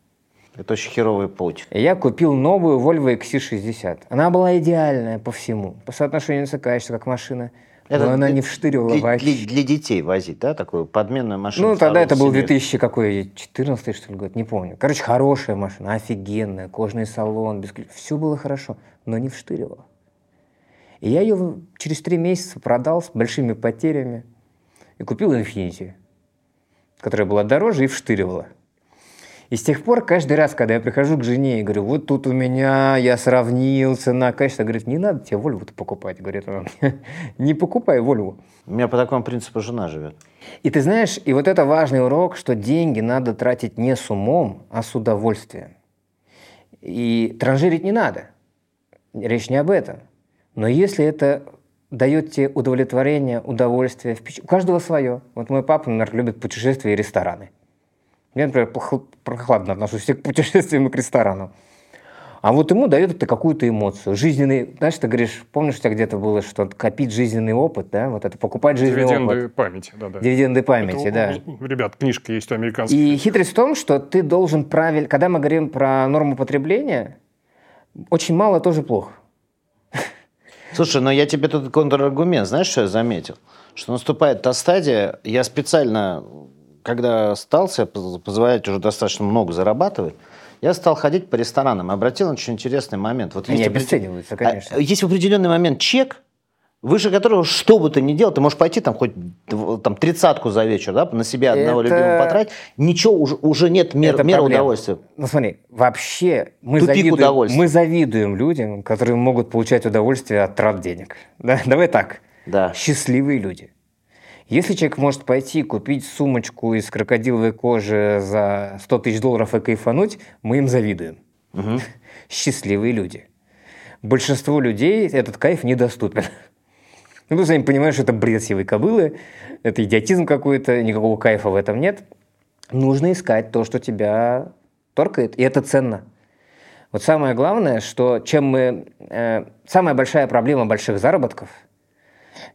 Speaker 3: Это очень херовый путь.
Speaker 2: И я купил новую Volvo XC60. Она была идеальная по всему. По соотношению цена-качество, как машина.
Speaker 3: Это
Speaker 2: но она
Speaker 3: для-
Speaker 2: не вштырила
Speaker 3: Для,
Speaker 2: вообще.
Speaker 3: для- для детей возить, да, такую подменную машину?
Speaker 2: Ну, тогда это был
Speaker 3: себе.
Speaker 2: 2000 какой, 14 что ли год, не помню. Короче, хорошая машина, офигенная, кожный салон, без все было хорошо, но не вштырила. И я ее через три месяца продал с большими потерями и купил Infiniti, которая была дороже и вштыривала. И с тех пор каждый раз, когда я прихожу к жене и говорю, вот тут у меня, я сравнил, цена, качество, говорит, не надо тебе Вольву покупать. Говорит она, не покупай Вольву.
Speaker 3: У меня по такому принципу жена живет.
Speaker 2: И ты знаешь, и вот это важный урок, что деньги надо тратить не с умом, а с удовольствием. И транжирить не надо. Речь не об этом. Но если это дает тебе удовлетворение, удовольствие, впеч- у каждого свое. Вот мой папа, например, любит путешествия и рестораны. Я, например, прохладно отношусь к путешествиям и к ресторанам. А вот ему дает это какую-то эмоцию. Жизненный, знаешь, ты говоришь, помнишь, у тебя где-то было, что копить жизненный опыт, да, вот это покупать жизненный опыт.
Speaker 1: Дивиденды памяти, да-да.
Speaker 2: Дивиденды памяти,
Speaker 1: Это
Speaker 2: да.
Speaker 1: Ребят, книжка есть у американских.
Speaker 2: И хитрость в том, что ты должен правильно... Когда мы говорим про норму потребления, очень мало тоже плохо.
Speaker 3: Слушай, но я тебе тут контраргумент, знаешь, что я заметил? Что наступает та стадия, я специально, когда стался поз- позволять уже достаточно много зарабатывать, я стал ходить по ресторанам и обратил на очень интересный момент. Вот
Speaker 2: Они
Speaker 3: есть
Speaker 2: обесцениваются, конечно.
Speaker 3: А, Есть в определенный момент чек, выше которого что бы ты ни делал, ты можешь пойти там хоть там тридцатку за вечер, да, на себя одного
Speaker 2: Это-
Speaker 3: любимого потратить, ничего уже, уже нет мер,
Speaker 2: Это
Speaker 3: меры
Speaker 2: проблема.
Speaker 3: удовольствия.
Speaker 2: Ну смотри, вообще мы
Speaker 3: Тупик
Speaker 2: завидуем, мы завидуем людям, которые могут получать удовольствие от трат денег. Да? Давай так.
Speaker 3: Да.
Speaker 2: Счастливые люди. Если человек может пойти купить сумочку из крокодиловой кожи за 100 тысяч долларов и кайфануть, мы им завидуем.
Speaker 3: Мгм.
Speaker 2: Счастливые люди. Большинству людей этот кайф недоступен. Ну, вы сами понимаете, что это бред сивой кобылы, это идиотизм какой-то, никакого кайфа в этом нет. Нужно искать то, что тебя торкает, и это ценно. Вот самое главное, что чем мы... э, самая большая проблема больших заработков –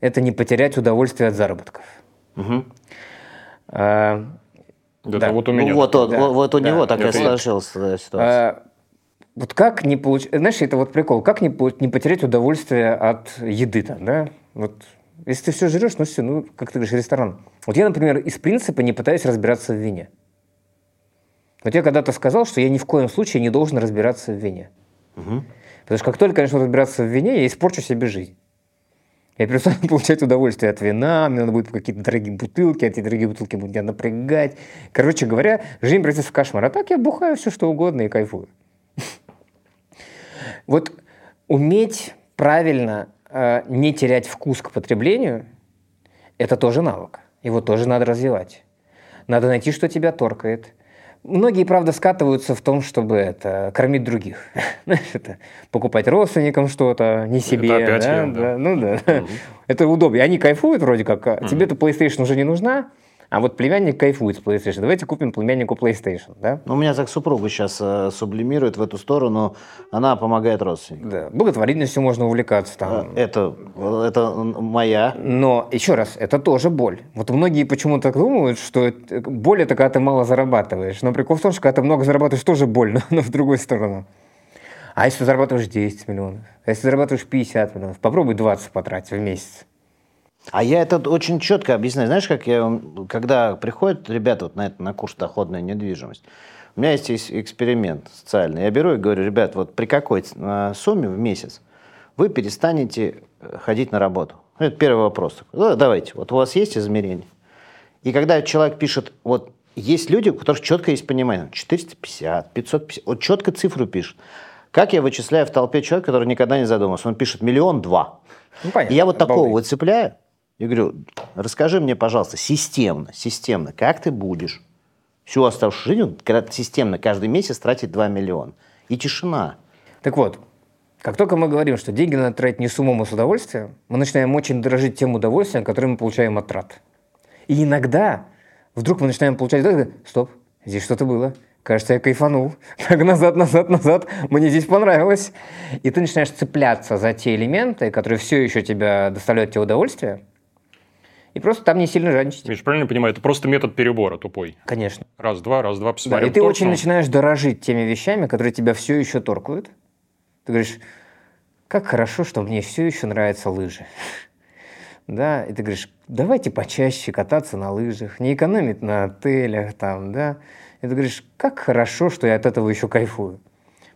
Speaker 2: это не потерять удовольствие от заработков.
Speaker 3: Мгм.
Speaker 2: А,
Speaker 1: Это
Speaker 2: да.
Speaker 1: вот у
Speaker 3: Ну,
Speaker 1: меня.
Speaker 3: вот, вот,
Speaker 2: да,
Speaker 3: вот- вот у
Speaker 2: да.
Speaker 3: него такая
Speaker 1: Это-
Speaker 3: сложилась э, ситуация.
Speaker 2: А, вот как не получить... Знаешь, это вот прикол. Как не, получ- не потерять удовольствие от еды там, да? Вот если ты все жрешь, ну все, ну, как ты говоришь, ресторан. Вот я, например, из принципа не пытаюсь разбираться в вине. Вот я когда-то сказал, что я ни в коем случае не должен разбираться в вине.
Speaker 3: Мгм.
Speaker 2: Потому что как только я начну разбираться в вине, я испорчу себе жизнь. Я перестану получать удовольствие от вина, мне надо будет какие-то дорогие бутылки, эти дорогие бутылки будут меня напрягать. Короче говоря, жизнь превратится в кошмар. А так я бухаю все, что угодно и кайфую. Вот уметь правильно э, не терять вкус к потреблению, это тоже навык. Его тоже надо развивать. Надо найти, что тебя торкает. Многие, правда, скатываются в том, чтобы это кормить других. Знаешь, это покупать родственникам что-то, не себе.
Speaker 1: опять
Speaker 2: да,
Speaker 1: я, да.
Speaker 2: да, ну да. Это удобно. И Они кайфуют вроде как. а Тебе эта PlayStation уже не нужна, А вот племянник кайфует с PlayStation. Давайте купим племяннику PlayStation, да?
Speaker 3: Ну, у меня так супруга сейчас э, сублимирует в эту сторону. Она помогает родственникам.
Speaker 2: Да. Благотворительностью можно увлекаться там.
Speaker 3: Э, Это, это моя.
Speaker 2: Но, еще раз, это тоже боль. Вот многие почему-то так думают, что это- боль это когда ты мало зарабатываешь. Но прикол в том, что когда ты много зарабатываешь, тоже больно, но в другую сторону. А если ты зарабатываешь 10 миллионов? А если зарабатываешь 50 миллионов? Попробуй 20 потратить в месяц.
Speaker 3: А я это очень четко объясняю. Знаешь, как я, когда приходят ребята вот на, это, на курс «Доходная недвижимость», у меня есть эксперимент социальный. Я беру и говорю, ребят, вот при какой э, сумме в месяц вы перестанете э, ходить на работу? Это первый вопрос. Ну, давайте, вот у вас есть измерение? И когда человек пишет, вот есть люди, у которых четко есть понимание, 450, 550, вот четко цифру пишет. Как я вычисляю в толпе человека, который никогда не задумался? Он пишет миллион два.
Speaker 2: Ну, понятно.
Speaker 3: И я вот такого
Speaker 2: Обалдеть.
Speaker 3: выцепляю и говорю, расскажи мне, пожалуйста, системно, системно, как ты будешь всю оставшуюся жизнь, системно каждый месяц тратить 2 миллиона. И тишина.
Speaker 2: Так вот, как только мы говорим, что деньги надо тратить не с умом, а с удовольствием, мы начинаем очень дорожить тем удовольствием, которое мы получаем от трат. И иногда вдруг мы начинаем получать удовольствие, стоп, здесь что-то было. Кажется, я кайфанул. Так, назад, назад, назад. Мне здесь понравилось. И ты начинаешь цепляться за те элементы, которые все еще тебя доставляют тебе удовольствие, и просто там не сильно жадничать.
Speaker 1: Миш, правильно понимаю, это просто метод перебора тупой.
Speaker 2: Конечно.
Speaker 1: Раз-два, раз-два,
Speaker 2: Да,
Speaker 1: посмотрел.
Speaker 2: и ты
Speaker 1: торкнул.
Speaker 2: очень начинаешь дорожить теми вещами, которые тебя все еще торкают. Ты говоришь, как хорошо, что мне все еще нравятся лыжи. Да, и ты говоришь, давайте почаще кататься на лыжах, не экономить на отелях там, да. И ты говоришь, как хорошо, что я от этого еще кайфую.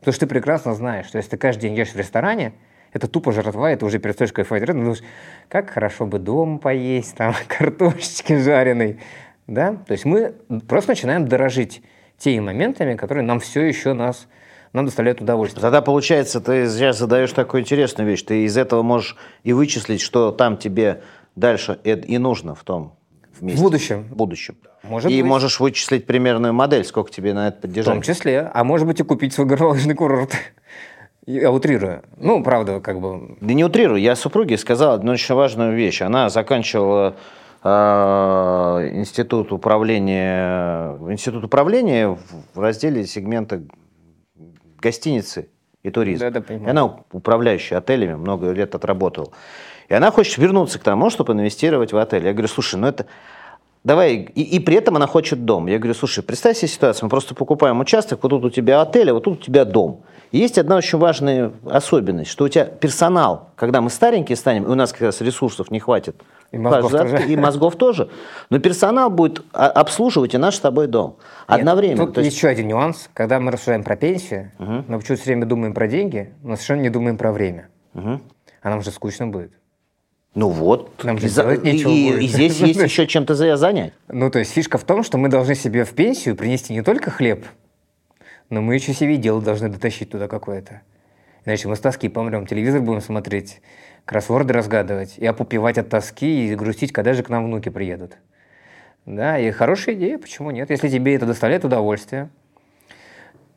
Speaker 2: Потому что ты прекрасно знаешь, что если ты каждый день ешь в ресторане, это тупо жратва, ты уже перестаешь кайфовать. Ты думаешь, как хорошо бы дома поесть, там, картошечки жареной. Да? То есть мы просто начинаем дорожить теми моментами, которые нам все еще нас, нам доставляют удовольствие.
Speaker 3: Тогда получается, ты сейчас задаешь такую интересную вещь. Ты из этого можешь и вычислить, что там тебе дальше и нужно в том
Speaker 2: В
Speaker 3: вместе.
Speaker 2: будущем.
Speaker 3: В будущем.
Speaker 2: Может
Speaker 3: и
Speaker 2: быть.
Speaker 3: можешь вычислить примерную модель, сколько тебе на это
Speaker 2: В том
Speaker 3: поддержать.
Speaker 2: числе. А может быть и купить свой горнолыжный курорт. Я утрирую. Ну, правда, как бы...
Speaker 3: Да не утрирую, я супруге сказал одну очень важную вещь. Она заканчивала э, институт управления, институт управления в- разделе сегмента гостиницы и туризма.
Speaker 2: Да-да, понимаю.
Speaker 3: И она управляющая отелями, много лет отработала. И она хочет вернуться к тому, чтобы инвестировать в отель. Я говорю, слушай, ну это... Давай, и, и при этом она хочет дом. Я говорю, слушай, представь себе ситуацию, мы просто покупаем участок, вот тут у тебя отель, а вот тут у тебя дом. И есть одна очень важная особенность, что у тебя персонал, когда мы старенькие станем, и у нас как раз ресурсов не хватит,
Speaker 2: И мозгов
Speaker 3: Пожалуйста,
Speaker 2: тоже.
Speaker 3: и мозгов тоже, но персонал будет обслуживать и наш с тобой дом.
Speaker 2: Нет,
Speaker 3: Одновременно.
Speaker 2: Тут
Speaker 3: То есть-
Speaker 2: еще один нюанс. Когда мы рассуждаем про пенсию, мы почему-то все время думаем про деньги, но совершенно не думаем про время.
Speaker 3: Мгм.
Speaker 2: А нам же скучно будет.
Speaker 3: Ну вот.
Speaker 2: Нам же
Speaker 3: И
Speaker 2: делать
Speaker 3: и-
Speaker 2: нечего
Speaker 3: и-
Speaker 2: будет.
Speaker 3: и здесь есть еще чем-то за- занять.
Speaker 2: Ну, то есть фишка в том, что мы должны себе в пенсию принести не только хлеб, но мы еще себе дело должны дотащить туда какое-то. Иначе мы с тоски помрем, телевизор будем смотреть, кроссворды разгадывать и опупевать от тоски и грустить, когда же к нам внуки приедут. Да, и хорошая идея, почему нет? Если тебе это доставляет удовольствие,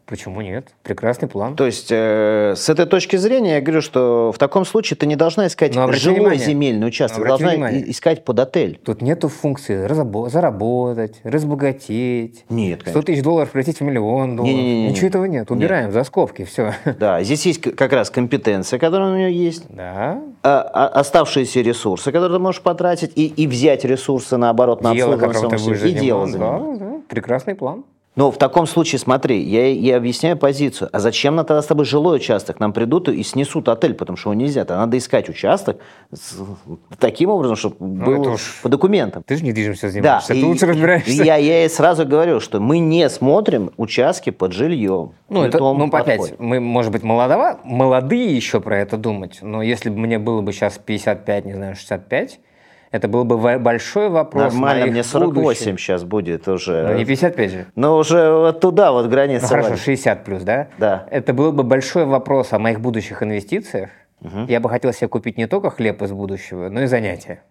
Speaker 2: почему нет? Прекрасный план.
Speaker 3: То есть, э, с этой точки зрения, я говорю, что в таком случае ты не должна искать
Speaker 2: Но
Speaker 3: жилой
Speaker 2: внимание.
Speaker 3: земельный участок, должна
Speaker 2: внимание.
Speaker 3: искать под отель.
Speaker 2: Тут нету функции заработать, разбогатеть.
Speaker 3: Нет,
Speaker 2: 100
Speaker 3: конечно.
Speaker 2: тысяч долларов превратить в миллион долларов.
Speaker 3: Не-не-не-не.
Speaker 2: Ничего этого нет. Убираем за скобки, все.
Speaker 3: Да, здесь есть как раз компетенция, которая у нее есть,
Speaker 2: Да.
Speaker 3: а- а- оставшиеся ресурсы, которые ты можешь потратить, и, и взять ресурсы, наоборот, на
Speaker 2: Дело,
Speaker 3: обслуживание и дело
Speaker 2: заниматься. Да, да. Прекрасный план.
Speaker 3: Но в таком случае, смотри, я, я объясняю позицию. А зачем нам тогда с тобой жилой участок? Нам придут и снесут отель, потому что его нельзя. Тогда надо искать участок с- таким образом, чтобы был
Speaker 2: Ну, это уж-
Speaker 3: по документам.
Speaker 2: Ты же недвижимостью
Speaker 3: Да,
Speaker 2: занимаешься.
Speaker 3: и-
Speaker 2: ты лучше разбираешься.
Speaker 3: и я, я ей сразу говорю, что мы не смотрим участки под жильем.
Speaker 2: Ну, это, ну, опять, мы, может быть, молодова, молодые еще про это думать, но если бы мне было бы сейчас 55, не знаю, 65, это был бы большой вопрос
Speaker 3: Нормально, мне 48
Speaker 2: будущих.
Speaker 3: сейчас будет уже.
Speaker 2: Ну, не 55 же.
Speaker 3: Но уже вот туда, вот граница.
Speaker 2: Ну, хорошо,
Speaker 3: валит.
Speaker 2: 60 плюс, да?
Speaker 3: Да.
Speaker 2: Это был бы большой вопрос о моих будущих инвестициях. Я бы хотел себе купить не только хлеб из будущего, но и занятия.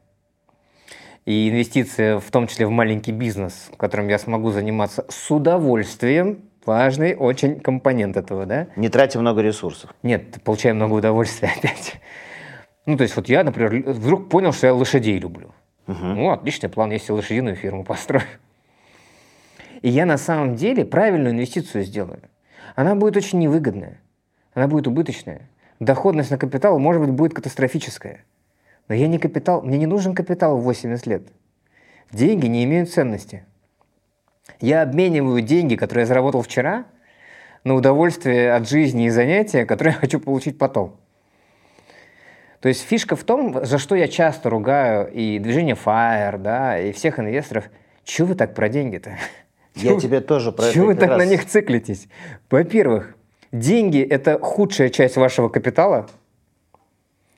Speaker 2: И инвестиции, в том числе в маленький бизнес, которым я смогу заниматься с удовольствием, важный очень компонент этого, да?
Speaker 3: Не тратя много ресурсов.
Speaker 2: Нет, получаю много удовольствия опять. Ну, то есть вот я, например, вдруг понял, что я лошадей люблю. Ну, отличный план, если лошадиную фирму построю. И я на самом деле правильную инвестицию сделаю. Она будет очень невыгодная, она будет убыточная. Доходность на капитал, может быть, будет катастрофическая. Но я не капитал, мне не нужен капитал в 80 лет. Деньги не имеют ценности. Я обмениваю деньги, которые я заработал вчера, на удовольствие от жизни и занятия, которые я хочу получить потом. То есть фишка в том, за что я часто ругаю и движение FIRE, да, и всех инвесторов, чего вы так про деньги-то?
Speaker 3: Я
Speaker 2: Чего-
Speaker 3: тебе тоже про
Speaker 2: Чего вы так
Speaker 3: раз-
Speaker 2: на них циклитесь? Во-первых, деньги – это худшая часть вашего капитала.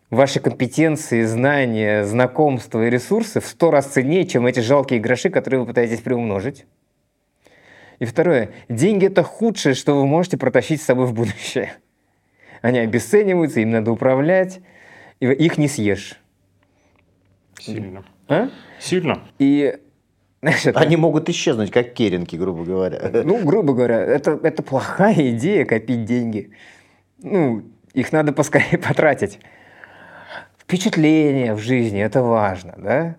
Speaker 2: Ваши компетенции, знания, знакомства и ресурсы в сто раз ценнее, чем эти жалкие гроши, которые вы пытаетесь приумножить. И второе. Деньги – это худшее, что вы можете протащить с собой в будущее. Они обесцениваются, им надо управлять, их не съешь.
Speaker 1: Сильно.
Speaker 2: А?
Speaker 1: Сильно.
Speaker 2: И знаешь, это-
Speaker 3: Они могут исчезнуть, как керенки, грубо говоря.
Speaker 2: Ну, грубо говоря, это, это плохая идея копить деньги. Ну, их надо поскорее потратить. Впечатление в жизни – это важно, да?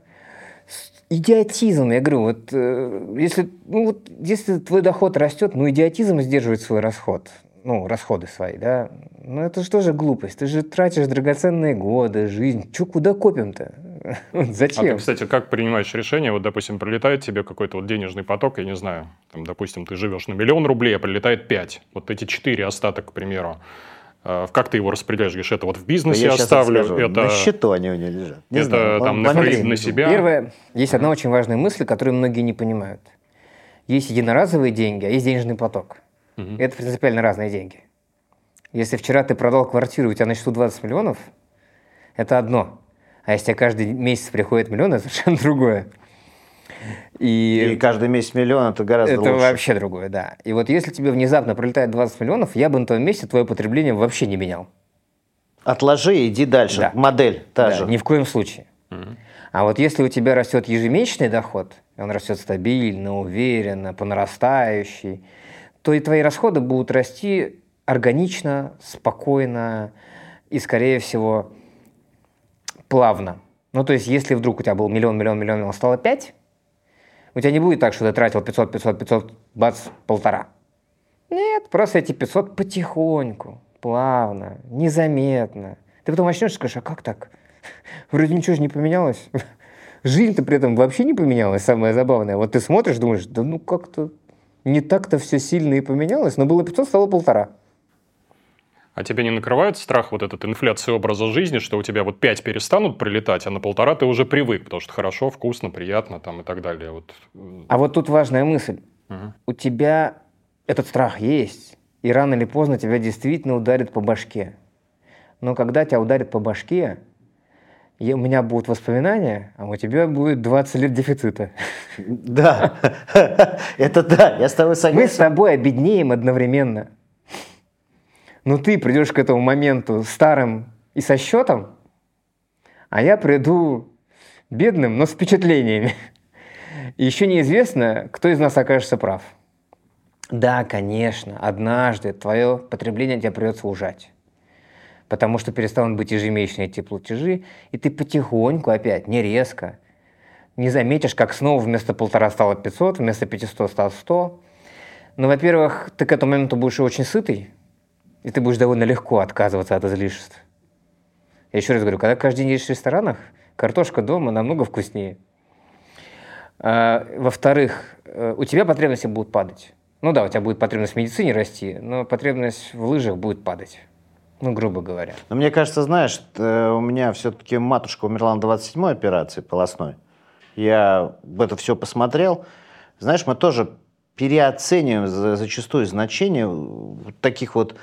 Speaker 2: Идиотизм, я говорю, вот э, если, ну, вот, если твой доход растет, ну, идиотизм сдерживает свой расход, ну, расходы свои, да? Ну, это же тоже глупость, ты же тратишь драгоценные годы, жизнь. Чё, куда копим-то?
Speaker 1: А ты,
Speaker 2: Зачем?
Speaker 1: кстати, как принимаешь решение? Вот, допустим, прилетает тебе какой-то вот денежный поток, я не знаю, там, допустим, ты живешь на миллион рублей, а прилетает 5. Вот эти 4 остаток, к примеру. Э, Как ты его распределяешь? Говоришь, это вот в бизнесе
Speaker 3: Я
Speaker 1: оставлю,
Speaker 3: расскажу.
Speaker 1: это,
Speaker 3: На счету они у него лежат. Не
Speaker 1: это
Speaker 3: знаю,
Speaker 1: там на, фри- на себя.
Speaker 2: Первое, есть одна очень важная мысль, которую многие не понимают. Есть единоразовые деньги, а есть денежный поток.
Speaker 1: Мгм.
Speaker 2: Это принципиально разные деньги. Если вчера ты продал квартиру, у тебя на счету 20 миллионов, это одно. А если тебе каждый месяц приходит миллион, это совершенно другое.
Speaker 3: И
Speaker 2: И,
Speaker 3: каждый месяц миллион это гораздо
Speaker 2: это
Speaker 3: лучше.
Speaker 2: вообще другое, да. И вот если тебе внезапно прилетает 20 миллионов, я бы на том месте твое потребление вообще не менял.
Speaker 3: Отложи и иди дальше.
Speaker 2: Да.
Speaker 3: Модель та
Speaker 2: Да,
Speaker 3: же.
Speaker 2: Ни в коем случае. А вот если у тебя растет ежемесячный доход, он растет стабильно, уверенно, по нарастающей, то и твои расходы будут расти органично, спокойно и, скорее всего, плавно. Ну, то есть, если вдруг у тебя был миллион, миллион, миллион, а стало 5, у тебя не будет так, что ты тратил 500, 500, 500, бац, полтора. Нет, просто эти 500 потихоньку, плавно, незаметно. Ты потом очнешься и скажешь, а как так? Вроде ничего же не поменялось. Жизнь-то при этом вообще не поменялась, самое забавное. Вот ты смотришь, думаешь, да ну как-то не так-то все сильно и поменялось, но было 500, стало полтора.
Speaker 1: А тебя не накрывает страх вот этот инфляции образа жизни, что у тебя вот 5 перестанут прилетать, а на полтора ты уже привык, потому что хорошо, вкусно, приятно там и так далее. Вот.
Speaker 2: А вот тут важная мысль.
Speaker 1: мгм.
Speaker 2: У тебя этот страх есть, и рано или поздно тебя действительно ударит по башке. Но когда тебя ударит по башке, и у меня будут воспоминания, а у тебя будет 20 лет дефицита.
Speaker 3: Да, это да, я с тобой
Speaker 2: Мы с
Speaker 3: согласен.
Speaker 2: тобой обеднеем одновременно. Но ты придешь к этому моменту старым и со счетом, а я приду бедным, но с впечатлениями. И еще неизвестно, кто из нас окажется прав. Да, конечно, однажды твое потребление тебе придется ужать. Потому что перестанут быть ежемесячные эти платежи, и ты потихоньку опять, не резко, не заметишь, как снова вместо полтора стало 500, вместо 500 стало 100. Но, во-первых, ты к этому моменту будешь очень сытый, и ты будешь довольно легко отказываться от излишеств. Я еще раз говорю, когда каждый день едешь в ресторанах, картошка дома намного вкуснее. А, во-вторых, э, у тебя потребности будут падать. Ну да, у тебя будет потребность в медицине расти, но потребность в лыжах будет падать. Ну, грубо говоря.
Speaker 3: Но мне кажется, знаешь, э, у меня все-таки матушка умерла на 27-й операции полостной. Я это все посмотрел. Знаешь, мы тоже переоцениваем за- зачастую значение вот таких вот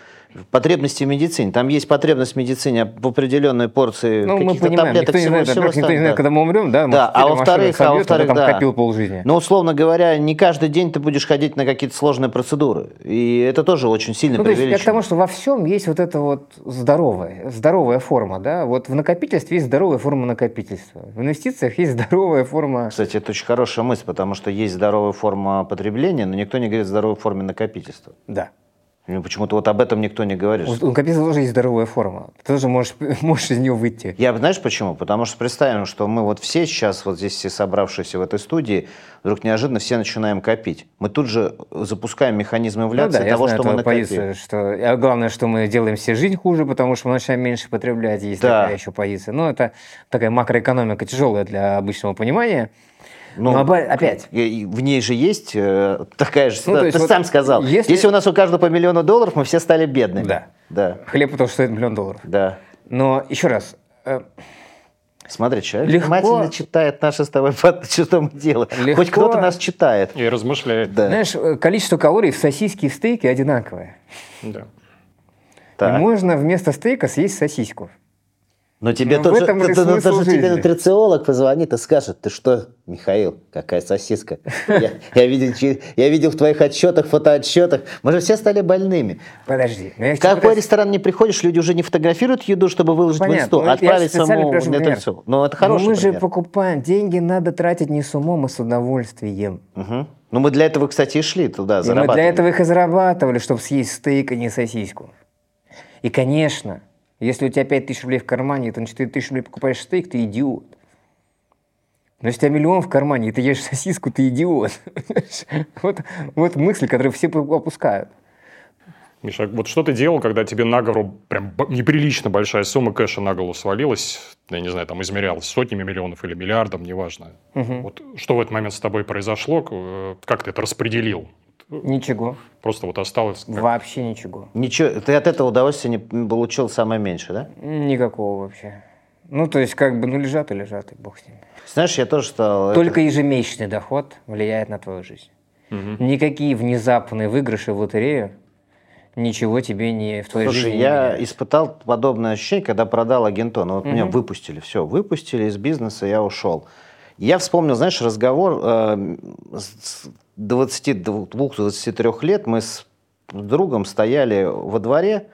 Speaker 3: потребностей в медицине. Там есть потребность в медицине в определенной порции
Speaker 2: Ну,
Speaker 3: каких-то
Speaker 2: понимаем,
Speaker 3: таблеток,
Speaker 2: никто не
Speaker 3: всего-
Speaker 2: знает,
Speaker 3: всего
Speaker 2: никто не знает,
Speaker 3: да.
Speaker 2: когда мы умрем, да?
Speaker 3: Да, а во-вторых, а
Speaker 2: собьет,
Speaker 3: во-вторых, да.
Speaker 2: копил полжизни.
Speaker 3: Но, условно говоря, не каждый день ты будешь ходить на какие-то сложные процедуры. И это тоже очень сильно
Speaker 2: Ну, то есть я к тому, что во всем есть вот эта вот здоровая, здоровая форма, да? Вот в накопительстве есть здоровая форма накопительства. В инвестициях есть здоровая форма...
Speaker 3: Кстати, это очень хорошая мысль, потому что есть здоровая форма потребления, но никто не говорит о здоровой форме накопительства.
Speaker 2: Да.
Speaker 3: Ну, Почему-то вот об этом никто не говорит.
Speaker 2: У у капитала тоже есть здоровая форма. Ты тоже можешь, можешь из нее выйти.
Speaker 3: Я знаешь почему? Потому что представим, что мы вот все сейчас, вот здесь все собравшиеся в этой студии, вдруг неожиданно все начинаем копить. Мы тут же запускаем механизм
Speaker 2: Ну
Speaker 3: инфляции
Speaker 2: да, я
Speaker 3: того,
Speaker 2: знаю
Speaker 3: что мы накопили.
Speaker 2: позицию, что а главное, что мы делаем себе жизнь хуже, потому что мы начинаем меньше потреблять, есть
Speaker 3: Да.
Speaker 2: такая еще позиция. Ну, это такая макроэкономика тяжелая для обычного понимания.
Speaker 3: Ну,
Speaker 2: Но оба- опять,
Speaker 3: В ней же есть э, такая же
Speaker 2: Ну, то
Speaker 3: ситуация.
Speaker 2: есть
Speaker 3: Ты
Speaker 2: вот
Speaker 3: сам сказал.
Speaker 2: если-
Speaker 3: Если... у нас у каждого по миллиону долларов, мы все стали бедными.
Speaker 2: Да.
Speaker 3: Да.
Speaker 2: хлеб потому что стоит миллион долларов.
Speaker 3: Да.
Speaker 2: Но еще раз, э,
Speaker 3: Смотри, человек
Speaker 2: Легко.
Speaker 3: внимательно читает наши с тобой что мы делаем.
Speaker 2: Легко.
Speaker 3: Хоть кто-то нас читает.
Speaker 1: И размышляет.
Speaker 3: Да.
Speaker 2: знаешь, э, количество калорий в сосиске и в стейке одинаковое.
Speaker 1: Да.
Speaker 3: Так.
Speaker 2: И можно вместо стейка съесть сосиску.
Speaker 3: Но тебе
Speaker 2: Ну, в
Speaker 3: тот же, ты- ты-
Speaker 2: смысл
Speaker 3: тот же тебе нутрициолог позвонит и скажет, ты что, Михаил, какая сосиска? Я, я видел, я видел в твоих отчетах, фотоотчетах. Мы же все стали больными.
Speaker 2: Подожди. но я
Speaker 3: В какой
Speaker 2: пытаюсь-
Speaker 3: ресторан не приходишь, люди уже не фотографируют еду, чтобы выложить
Speaker 2: Понятно.
Speaker 3: в инсту,
Speaker 2: Ну,
Speaker 3: отправить самому нутрициологу. Ну, это
Speaker 2: Но
Speaker 3: хороший
Speaker 2: мы же
Speaker 3: пример.
Speaker 2: покупаем. Деньги надо тратить не с умом, а с удовольствием.
Speaker 3: Мгм. Ну, мы для этого, кстати, и шли туда,
Speaker 2: И мы
Speaker 3: зарабатывали.
Speaker 2: для этого их и зарабатывали, чтобы съесть стейк, а не сосиску. И, конечно, если у тебя 5 тысяч рублей в кармане, и ты на 4 тысячи рублей покупаешь стейк, ты идиот. Но если у тебя миллион в кармане, и ты ешь сосиску, ты идиот. вот, вот мысль, которую все опускают.
Speaker 1: Миша, вот что ты делал, когда тебе на гору прям неприлично большая сумма кэша на голову свалилась? Я не знаю, там измерялась сотнями миллионов или миллиардом, неважно. Вот что в этот момент с тобой произошло? Э, Как ты это распределил?
Speaker 2: Ничего.
Speaker 1: Просто вот осталось... как-
Speaker 2: Вообще ничего.
Speaker 3: Ничего, ты от этого удовольствия не получил самое меньшее, да?
Speaker 2: Никакого вообще. Ну, то есть, как бы, ну, лежат и лежат, и бог с ними.
Speaker 3: Знаешь, я тоже стал...
Speaker 2: Только ежемесячный доход влияет на твою жизнь. Никакие внезапные выигрыши в лотерею ничего тебе не в твоей
Speaker 3: Слушай,
Speaker 2: жизни не
Speaker 3: я
Speaker 2: меняют.
Speaker 3: испытал подобное ощущение, когда продал Агентон. Вот меня выпустили, все, выпустили из бизнеса, я ушел. Я вспомнил, знаешь, разговор э, с 22-23 лет мы с другом стояли во дворе,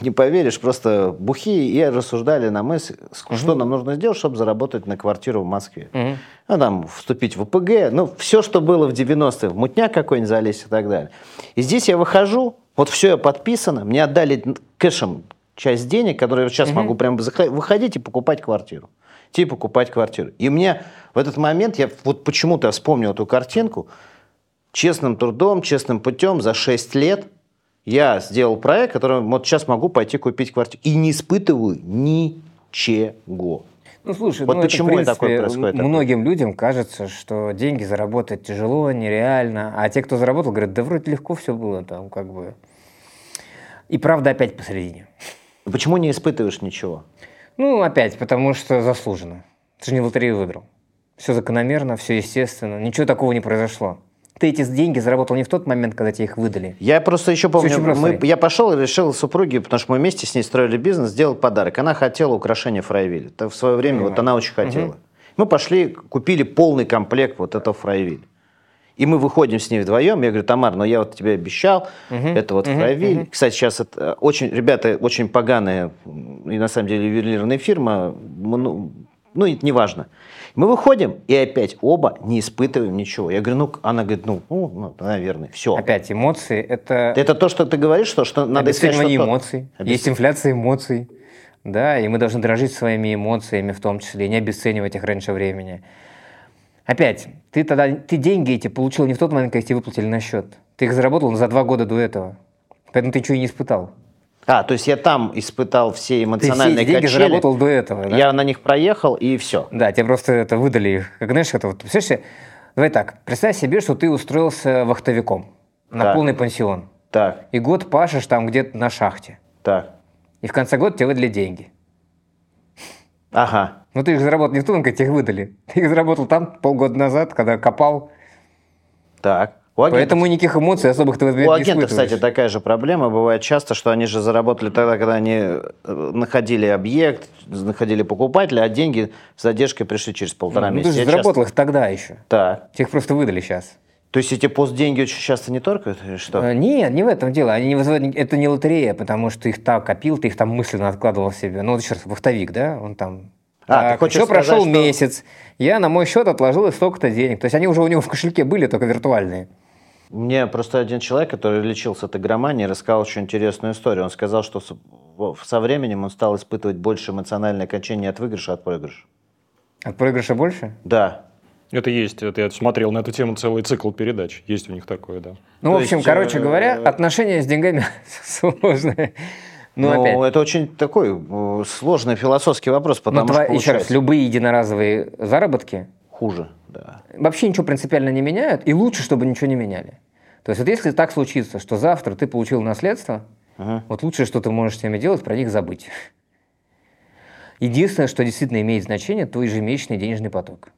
Speaker 3: не поверишь, просто бухие и рассуждали на мысль, ск- что нам нужно сделать, чтобы заработать на квартиру в Москве.
Speaker 2: Мгм.
Speaker 3: Ну, там, вступить в ОПГ, ну, все, что было в 90-е, в мутняк какой-нибудь залезть и так далее. И здесь я выхожу, вот все подписано, мне отдали кэшем часть денег, которые я сейчас могу прям заха- выходить и покупать квартиру. Идти покупать квартиру. И мне в этот момент, я вот почему-то я вспомнил эту картинку, честным трудом, честным путем за 6 лет я сделал проект, который вот сейчас могу пойти купить квартиру. И не испытываю ничего.
Speaker 2: Ну, слушай,
Speaker 3: Вот
Speaker 2: ну, это,
Speaker 3: почему
Speaker 2: в принципе,
Speaker 3: такое происходит такое?
Speaker 2: Многим людям кажется, что деньги заработать тяжело, нереально. А те, кто заработал, говорят, да вроде легко все было там, как бы. И правда опять посередине.
Speaker 3: Почему не испытываешь ничего?
Speaker 2: Ну, опять, потому что заслуженно. Ты же не в лотерею выиграл. Все закономерно, все естественно. Ничего такого не произошло. Ты эти деньги заработал не в тот момент, когда тебе их выдали.
Speaker 3: Я просто еще помню, мы- я пошел и решил супруге, потому что мы вместе с ней строили бизнес, сделать подарок. Она хотела украшение Фрайвилля. Это в свое время вот она очень хотела. Мы пошли, купили полный комплект вот этого Фрайвилля. И мы выходим с ней вдвоем. Я говорю, Тамар, ну я вот тебе обещал, это вот Фрайвиль. Кстати, сейчас это очень, ребята, очень поганая и на самом деле ювелирная фирма. Ну, ну, это не важно. Мы выходим, и опять оба не испытываем ничего. Я говорю, ну, она говорит, ну, ну, ну, наверное, все.
Speaker 2: Опять, эмоции – это
Speaker 3: Это то, что ты говоришь, что, что надо искать что-то-
Speaker 2: эмоций.
Speaker 3: Обесцен-
Speaker 2: Есть инфляция эмоций. Да, и мы должны дрожить своими эмоциями в том числе, и не обесценивать их раньше времени. Опять, ты тогда ты деньги эти получил не в тот момент, когда тебе выплатили на счет. Ты их заработал за два года до этого. Поэтому ты ничего и не испытал.
Speaker 3: А, то есть я там испытал все
Speaker 2: Ты все
Speaker 3: эмоциональные
Speaker 2: деньги
Speaker 3: качели.
Speaker 2: заработал до этого. да?
Speaker 3: Я на них проехал, и все.
Speaker 2: Да, тебе просто это выдали их. Как знаешь, это вот, представляешь, давай так, представь себе, что ты устроился вахтовиком на
Speaker 3: Так.
Speaker 2: полный пансион.
Speaker 3: Так,
Speaker 2: И год пашешь там где-то на шахте.
Speaker 3: так.
Speaker 2: И в конце года тебе выдали деньги.
Speaker 3: Ага.
Speaker 2: Ну ты их заработал не в как тебе их выдали. Ты их заработал там полгода назад, когда копал.
Speaker 3: Так. У агентов,
Speaker 2: Поэтому никаких эмоций особых ты в ответ
Speaker 3: у агентов, кстати, такая же проблема. Бывает часто, что они же заработали тогда, когда они э, находили объект, находили покупателя, а деньги с задержкой пришли через полтора
Speaker 2: Ну, ты
Speaker 3: месяца.
Speaker 2: же
Speaker 3: Я
Speaker 2: заработал
Speaker 3: часто-
Speaker 2: их тогда еще. Тебе их просто выдали сейчас.
Speaker 3: То есть эти постденьги очень часто не торкают? или Что?
Speaker 2: Э, Нет, не в этом дело. Они не вызывают... Это не лотерея, потому что их так копил, ты их там мысленно откладывал себе. Ну, вот еще раз, вахтовик, да? Он там...
Speaker 3: А, ты хочешь
Speaker 2: еще
Speaker 3: сказать,
Speaker 2: прошел
Speaker 3: что-
Speaker 2: месяц, я на мой счет отложил столько-то денег. То есть они уже у него в кошельке были, только виртуальные.
Speaker 3: Мне просто один человек, который лечился от игромании, рассказал очень интересную историю. Он сказал, что со временем он стал испытывать больше эмоциональное окончание от выигрыша, от проигрыша.
Speaker 2: От проигрыша больше?
Speaker 3: Да.
Speaker 1: Это есть. Это я смотрел на эту тему целый цикл передач. Есть у них такое, да.
Speaker 2: Ну,
Speaker 3: То
Speaker 2: в общем,
Speaker 3: есть,
Speaker 2: короче
Speaker 3: э,
Speaker 2: говоря, отношения с деньгами сложные. Ну,
Speaker 3: Но
Speaker 2: опять.
Speaker 3: это очень такой э, сложный философский вопрос,
Speaker 2: Но
Speaker 3: потому
Speaker 2: тва-
Speaker 3: что
Speaker 2: еще раз,
Speaker 3: получается
Speaker 2: любые единоразовые заработки
Speaker 3: хуже. Да.
Speaker 2: вообще ничего принципиально не меняют, и лучше, чтобы ничего не меняли. То есть вот если так случится, что завтра ты получил наследство,
Speaker 3: Мгм.
Speaker 2: вот лучшее, что ты можешь с ними делать, про них забыть. Единственное, что действительно имеет значение, твой ежемесячный денежный поток.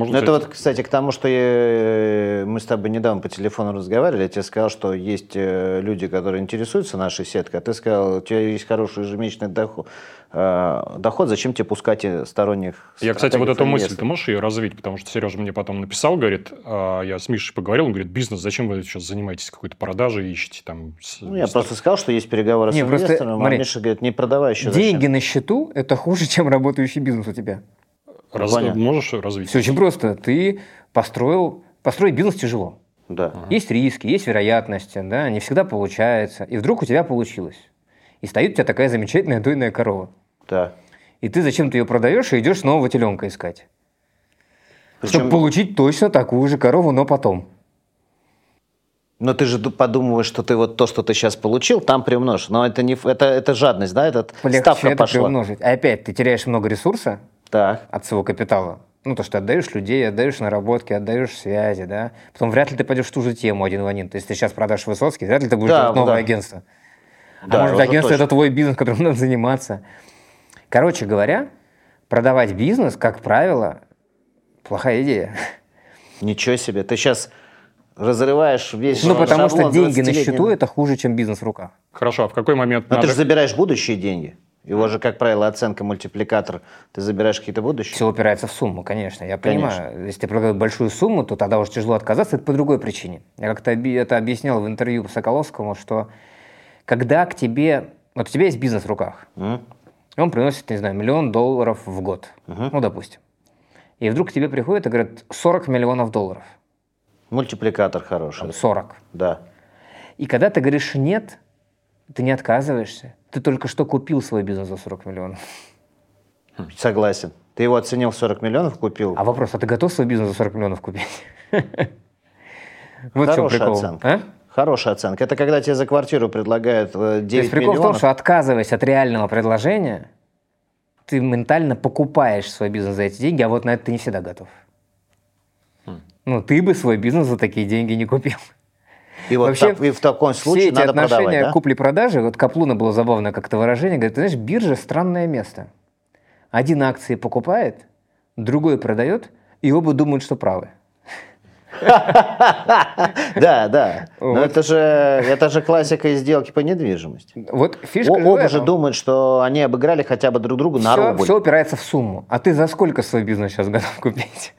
Speaker 1: Можно
Speaker 3: Ну, это вот, кстати, к тому, что я- мы с тобой недавно по телефону разговаривали, я тебе сказал, что есть э, люди, которые интересуются нашей сеткой, а ты сказал, у тебя есть хороший ежемесячный доход, э, доход зачем тебе пускать э, сторонних
Speaker 1: Я, кстати, вот эту мысль, ты можешь ее развить? Потому что Сережа мне потом написал, говорит, а, я с Мишей поговорил, он говорит, бизнес, зачем вы сейчас занимаетесь какой-то продажей, ищете там... с-
Speaker 3: Ну, я
Speaker 1: с-
Speaker 3: просто сказал, что есть переговоры
Speaker 2: Не,
Speaker 3: с
Speaker 2: просто,
Speaker 3: инвестором,
Speaker 2: смотри,
Speaker 3: а Миша говорит, не продавай еще.
Speaker 2: Деньги на счету – это хуже, чем работающий бизнес у тебя.
Speaker 1: Раз- можешь развить?
Speaker 2: Все очень просто. Ты построил... Построить бизнес тяжело.
Speaker 3: Да.
Speaker 2: Есть риски, есть вероятности, да, не всегда получается. И вдруг у тебя получилось. И стоит у тебя такая замечательная дойная корова.
Speaker 3: да.
Speaker 2: И ты зачем-то ее продаешь и идешь нового теленка искать.
Speaker 3: Причем-
Speaker 2: Чтобы получить точно такую же корову, но потом.
Speaker 3: Но ты же ду- подумываешь, что ты вот то, что ты сейчас получил, там приумножишь. Но это не это, это жадность, да? Это
Speaker 2: Полегче
Speaker 3: ставка
Speaker 2: это
Speaker 3: пошла.
Speaker 2: приумножить. И опять, ты теряешь много ресурса
Speaker 3: Так.
Speaker 2: от своего капитала. Ну, то, что отдаешь людей, отдаешь наработки, отдаешь связи, да. Потом вряд ли ты пойдешь в ту же тему один в один. То есть ты сейчас продашь Высоцкий, вряд ли ты будешь
Speaker 3: Да,
Speaker 2: делать новое
Speaker 3: да.
Speaker 2: агентство.
Speaker 3: Да,
Speaker 2: а может,
Speaker 3: уже
Speaker 2: агентство
Speaker 3: точно.
Speaker 2: это твой бизнес, которым надо заниматься. Короче говоря, продавать бизнес, как правило, плохая идея.
Speaker 3: Ничего себе. Ты сейчас разрываешь весь
Speaker 2: Ну, потому что деньги на
Speaker 3: 20-летнего.
Speaker 2: счету это хуже, чем бизнес в руках.
Speaker 1: Хорошо, а в какой момент
Speaker 3: Но
Speaker 1: надо...
Speaker 3: ты же забираешь будущие деньги. Его же, как правило, оценка мультипликатор. Ты забираешь какие-то будущие.
Speaker 2: Все упирается в сумму, конечно. Я
Speaker 3: Конечно.
Speaker 2: понимаю, если ты предлагаешь большую сумму, то тогда уже тяжело отказаться. Это по другой причине. Я как-то это объяснял в интервью Соколовскому, что когда к тебе... Вот у тебя есть бизнес в руках,
Speaker 3: М?
Speaker 2: и он приносит, не знаю, миллион долларов в год. Ну, допустим. И вдруг к тебе приходит и говорят 40 миллионов долларов.
Speaker 3: Мультипликатор хороший.
Speaker 2: Там 40.
Speaker 3: Да.
Speaker 2: И когда ты говоришь «нет», ты не отказываешься. Ты только что купил свой бизнес за 40 миллионов.
Speaker 3: Согласен. Ты его оценил в 40 миллионов, купил.
Speaker 2: А вопрос, а ты готов свой бизнес за 40 миллионов купить? Вот в чем
Speaker 3: Хорошая
Speaker 2: прикол.
Speaker 3: оценка.
Speaker 2: А?
Speaker 3: Хорошая оценка. Это когда тебе за квартиру предлагают э, 9
Speaker 2: То есть прикол в том,
Speaker 3: миллионов.
Speaker 2: что отказываясь от реального предложения, ты ментально покупаешь свой бизнес за эти деньги, а вот на это ты не всегда готов.
Speaker 3: Хм.
Speaker 2: Ну, ты бы свой бизнес за такие деньги не купил.
Speaker 3: И вот
Speaker 2: Вообще,
Speaker 3: так- и в таком случае
Speaker 2: Все эти
Speaker 3: надо
Speaker 2: отношения
Speaker 3: продавать, да?
Speaker 2: купли-продажи, вот Каплуна было забавное как-то выражение, говорит, ты знаешь, биржа странное место. Один акции покупает, другой продает, и оба думают, что правы.
Speaker 3: Да, да. Но это же, это же классика из сделки по недвижимости.
Speaker 2: Вот фишка
Speaker 3: Оба же думают, что они обыграли хотя бы друг друга на рубль.
Speaker 2: все упирается в сумму. А ты за сколько свой бизнес сейчас готов купить?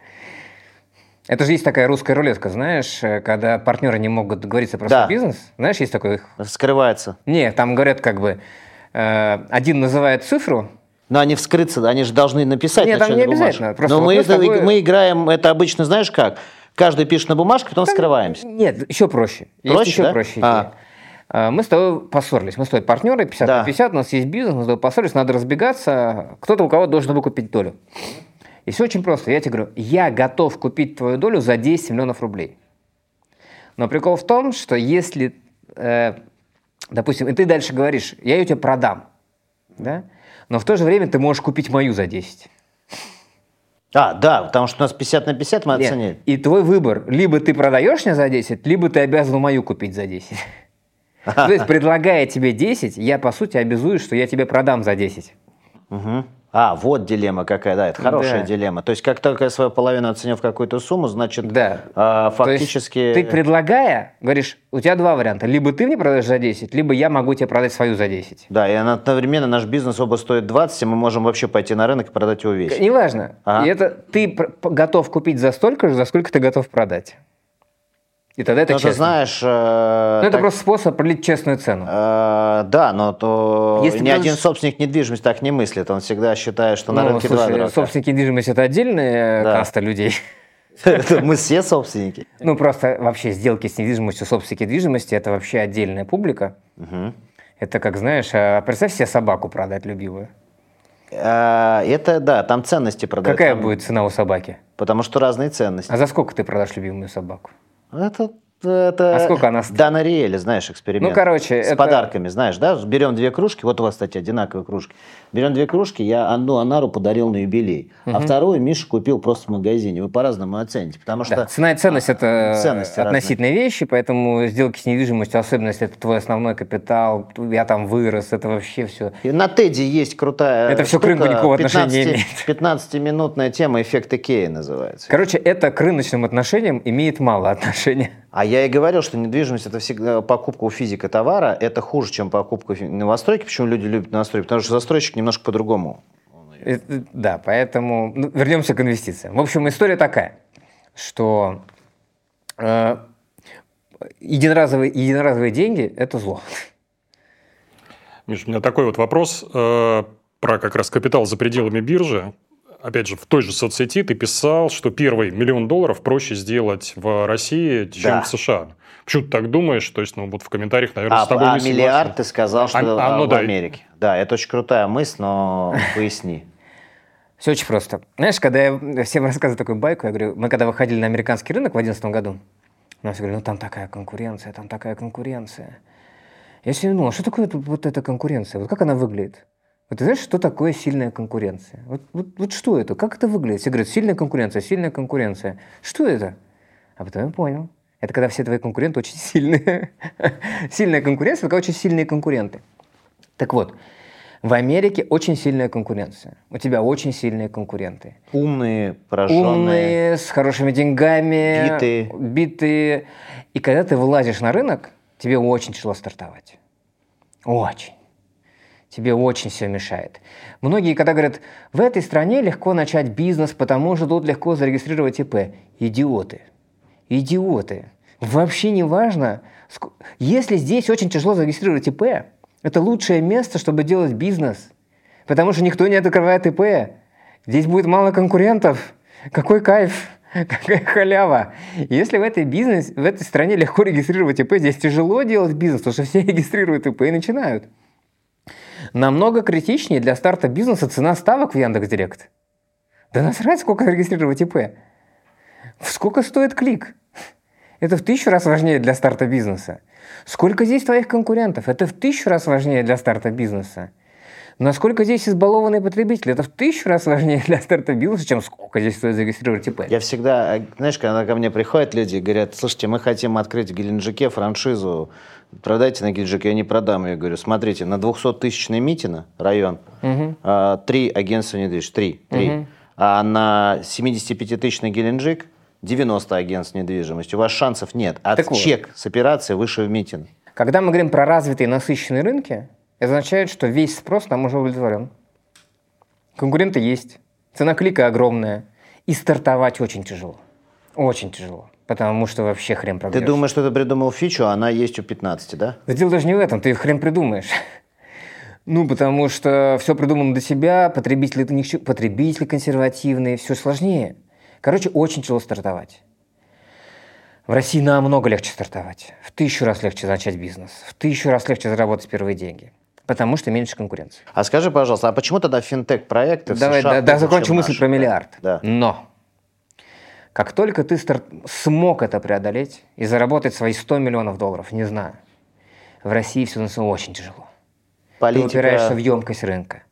Speaker 2: Это же есть такая русская рулетка, знаешь, э, когда партнеры не могут договориться про
Speaker 3: Да.
Speaker 2: свой бизнес. Знаешь, есть такой...
Speaker 3: Скрывается.
Speaker 2: Не, там говорят как бы, э, один называет цифру,
Speaker 3: Но они вскрыться, они же должны написать
Speaker 2: Нет,
Speaker 3: на
Speaker 2: там не обязательно.
Speaker 3: Но
Speaker 2: вот
Speaker 3: мы, это-
Speaker 2: тобой-
Speaker 3: мы играем, это обычно, знаешь как? Каждый пишет на бумажке, потом скрываемся.
Speaker 2: Нет, еще проще. Есть
Speaker 3: Проще,
Speaker 2: еще
Speaker 3: да?
Speaker 2: проще.
Speaker 3: А.
Speaker 2: А, Мы с тобой поссорились. Мы с тобой партнеры, 50
Speaker 3: Да.
Speaker 2: на 50, у нас есть бизнес, мы с тобой поссорились, надо разбегаться. Кто-то у кого должен выкупить долю. И все очень просто. Я тебе говорю, я готов купить твою долю за 10 миллионов рублей. Но прикол в том, что если, э, допустим, и ты дальше говоришь, я ее тебе продам, да? но в то же время ты можешь купить мою за 10.
Speaker 3: А, да, потому что у нас 50 на 50 мы
Speaker 2: Нет.
Speaker 3: оценили.
Speaker 2: И твой выбор, либо ты продаешь мне за 10, либо ты обязан мою купить за 10. То есть, предлагая тебе 10, я, по сути, обязуюсь, что я тебе продам за 10.
Speaker 3: Мгм. А, вот дилемма какая, да, это хорошая
Speaker 2: Да.
Speaker 3: дилемма. То есть, как только я свою половину оценил в какую-то сумму, значит,
Speaker 2: Да.
Speaker 3: а,
Speaker 2: То есть,
Speaker 3: фактически...
Speaker 2: ты предлагая, говоришь, у тебя два варианта. Либо ты мне продаешь за 10, либо я могу тебе продать свою за 10.
Speaker 3: Да, и одновременно наш бизнес оба стоит 20, и мы можем вообще пойти на рынок и продать его весь.
Speaker 2: Неважно.
Speaker 3: Ага.
Speaker 2: И это ты готов купить за столько же, за сколько ты готов продать. И тогда это
Speaker 3: Но ты
Speaker 2: честно.
Speaker 3: знаешь... э,
Speaker 2: Ну, это
Speaker 3: так-
Speaker 2: просто способ определить честную цену.
Speaker 3: э, да, но то
Speaker 2: Если
Speaker 3: ни
Speaker 2: ты
Speaker 3: один собственник недвижимости так не мыслит. Он всегда считает, что на
Speaker 2: Ну,
Speaker 3: рынке два
Speaker 2: слушай,
Speaker 3: дурака.
Speaker 2: собственники недвижимости – это отдельная
Speaker 3: Да.
Speaker 2: каста людей.
Speaker 3: Мы все собственники.
Speaker 2: Ну, просто вообще сделки с недвижимостью, собственники недвижимости – это вообще отдельная публика. Это как, знаешь, а представь себе собаку продать любимую.
Speaker 3: А, Это, да, там ценности продают.
Speaker 2: Какая будет цена у собаки?
Speaker 3: Потому что разные ценности.
Speaker 2: А за сколько ты продашь любимую собаку?
Speaker 3: Это, это...
Speaker 2: А сколько она стоит?
Speaker 3: Да, на Риэле, знаешь, эксперимент.
Speaker 2: Ну, короче,
Speaker 3: С
Speaker 2: это-
Speaker 3: подарками, знаешь, да? Берем две кружки, вот у вас, кстати, одинаковые кружки. Берем две кружки, я одну Анару подарил на юбилей, а вторую Миша купил просто в магазине. Вы по-разному оцените, потому что...
Speaker 2: Да, цена и ценность – это
Speaker 3: Ценности разные.
Speaker 2: относительные вещи, поэтому сделки с недвижимостью, особенно если это твой основной капитал, я там вырос, это вообще все.
Speaker 3: И на Теди есть крутая
Speaker 2: Это всё к рынку никакого отношения не имеет.
Speaker 3: 15-минутная тема «Эффект Икеи» называется.
Speaker 2: Короче, это к рыночным отношениям имеет мало отношения.
Speaker 3: А я и говорил, что недвижимость это всегда покупка у физика товара, это хуже, чем покупка новостройки. Почему люди любят новостройки? Потому что застройщик немножко по-другому.
Speaker 2: Это- Да, поэтому ну, вернемся к инвестициям. В общем, история такая, что э, единоразовые, единоразовые деньги – это зло.
Speaker 1: Миш, у меня такой вот вопрос э, про как раз капитал за пределами биржи. Опять же, в той же соцсети ты писал, что первый миллион долларов проще сделать в России, чем
Speaker 3: Да.
Speaker 1: в США. Почему ты так думаешь? То есть, ну вот в комментариях, наверное,
Speaker 3: А,
Speaker 1: с тобой
Speaker 3: а
Speaker 1: не согласен.
Speaker 3: миллиард ты сказал, что
Speaker 1: А- а, ну
Speaker 3: в
Speaker 1: да.
Speaker 3: Америке. Да, это очень крутая мысль, но поясни.
Speaker 2: Все очень просто. Знаешь, когда я всем рассказываю такую байку, я говорю, мы когда выходили на американский рынок в 2011 году, нам все говорили, ну там такая конкуренция, там такая конкуренция. Я все думал, а что такое вот эта конкуренция? Вот как она выглядит? Вот ты знаешь, что такое сильная конкуренция? Вот, вот, вот что это? Как это выглядит? Все говорят, сильная конкуренция, сильная конкуренция. Что это? А потом я понял. Это когда все твои конкуренты очень сильные. Сильная конкуренция, это когда очень сильные конкуренты. Так вот, в Америке очень сильная конкуренция. У тебя очень сильные конкуренты.
Speaker 3: Умные, пораженные.
Speaker 2: Умные, с хорошими деньгами.
Speaker 3: Битые.
Speaker 2: Битые. И когда ты вылазишь на рынок, тебе очень тяжело стартовать. Очень. Тебе очень все мешает. Многие, когда говорят, в этой стране легко начать бизнес, потому что тут легко зарегистрировать ИП. Идиоты. Идиоты. Вообще не важно. Если здесь очень тяжело зарегистрировать ИП, это лучшее место, чтобы делать бизнес. Потому что никто не открывает ИП. Здесь будет мало конкурентов. Какой кайф, какая халява. Если в этой, бизнес, в этой стране легко регистрировать ИП, здесь тяжело делать бизнес, потому что все регистрируют ИП и начинают. Намного критичнее для старта бизнеса цена ставок в Яндекс.Директ. Да насрать, сколько регистрировать ИП. Сколько стоит клик? Это в тысячу раз важнее для старта бизнеса. Сколько здесь твоих конкурентов? Это в тысячу раз важнее для старта бизнеса. Насколько здесь избалованный потребитель? Это в тысячу раз важнее для старта бизнеса, чем сколько здесь стоит зарегистрировать ИП.
Speaker 3: Я всегда, знаешь, когда ко мне приходят люди и говорят, слушайте, мы хотим открыть в Геленджике франшизу, продайте на Геленджике, я не продам. Я говорю, смотрите, на 200-тысячный Митино район, а, три агентства недвижимости, три, три. А на 75-тысячный Геленджик 90 агентств недвижимости. У вас шансов нет. А
Speaker 2: Так вот.
Speaker 3: чек с операцией выше в Митино.
Speaker 2: Когда мы говорим про развитые насыщенные рынки, это означает, что весь спрос там уже удовлетворен. Конкуренты есть, цена клика огромная, и стартовать очень тяжело. Очень тяжело. Потому что вообще хрен
Speaker 3: Ты
Speaker 2: пробьешь.
Speaker 3: думаешь, что ты придумал фичу, а она есть у 15, да?
Speaker 2: Да дело даже не в этом, ты хрен придумаешь. Ну, потому что все придумано для себя, потребители, это ни к чему- потребители консервативные, все сложнее. Короче, очень тяжело стартовать. В России намного легче стартовать. В тысячу раз легче начать бизнес. В тысячу раз легче заработать первые деньги. Потому что меньше конкуренции.
Speaker 3: А скажи, пожалуйста, а почему тогда финтех-проекты в
Speaker 2: Давай,
Speaker 3: США
Speaker 2: да, да, закончу мысль
Speaker 3: наши?
Speaker 2: про миллиард.
Speaker 3: Да.
Speaker 2: Но как только ты старт- смог это преодолеть и заработать свои 100 миллионов долларов, не знаю, в России все становится очень тяжело. Ты
Speaker 3: Политика...
Speaker 2: упираешься в емкость рынка.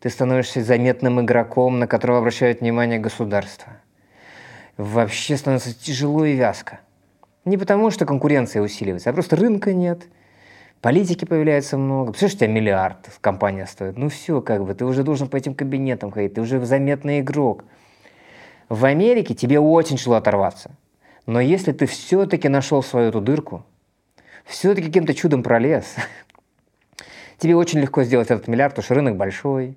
Speaker 2: Ты становишься заметным игроком, на которого обращает внимание государство. Вообще становится тяжело и вязко. Не потому, что конкуренция усиливается, а просто рынка нет. Политики появляется много. Представляешь, у тебя миллиард компания стоит. Ну все, как бы, ты уже должен по этим кабинетам ходить, ты уже заметный игрок. В Америке тебе очень тяжело оторваться. Но если ты все-таки нашел свою эту дырку, все-таки каким-то чудом пролез, тебе очень легко сделать этот миллиард, потому что рынок большой.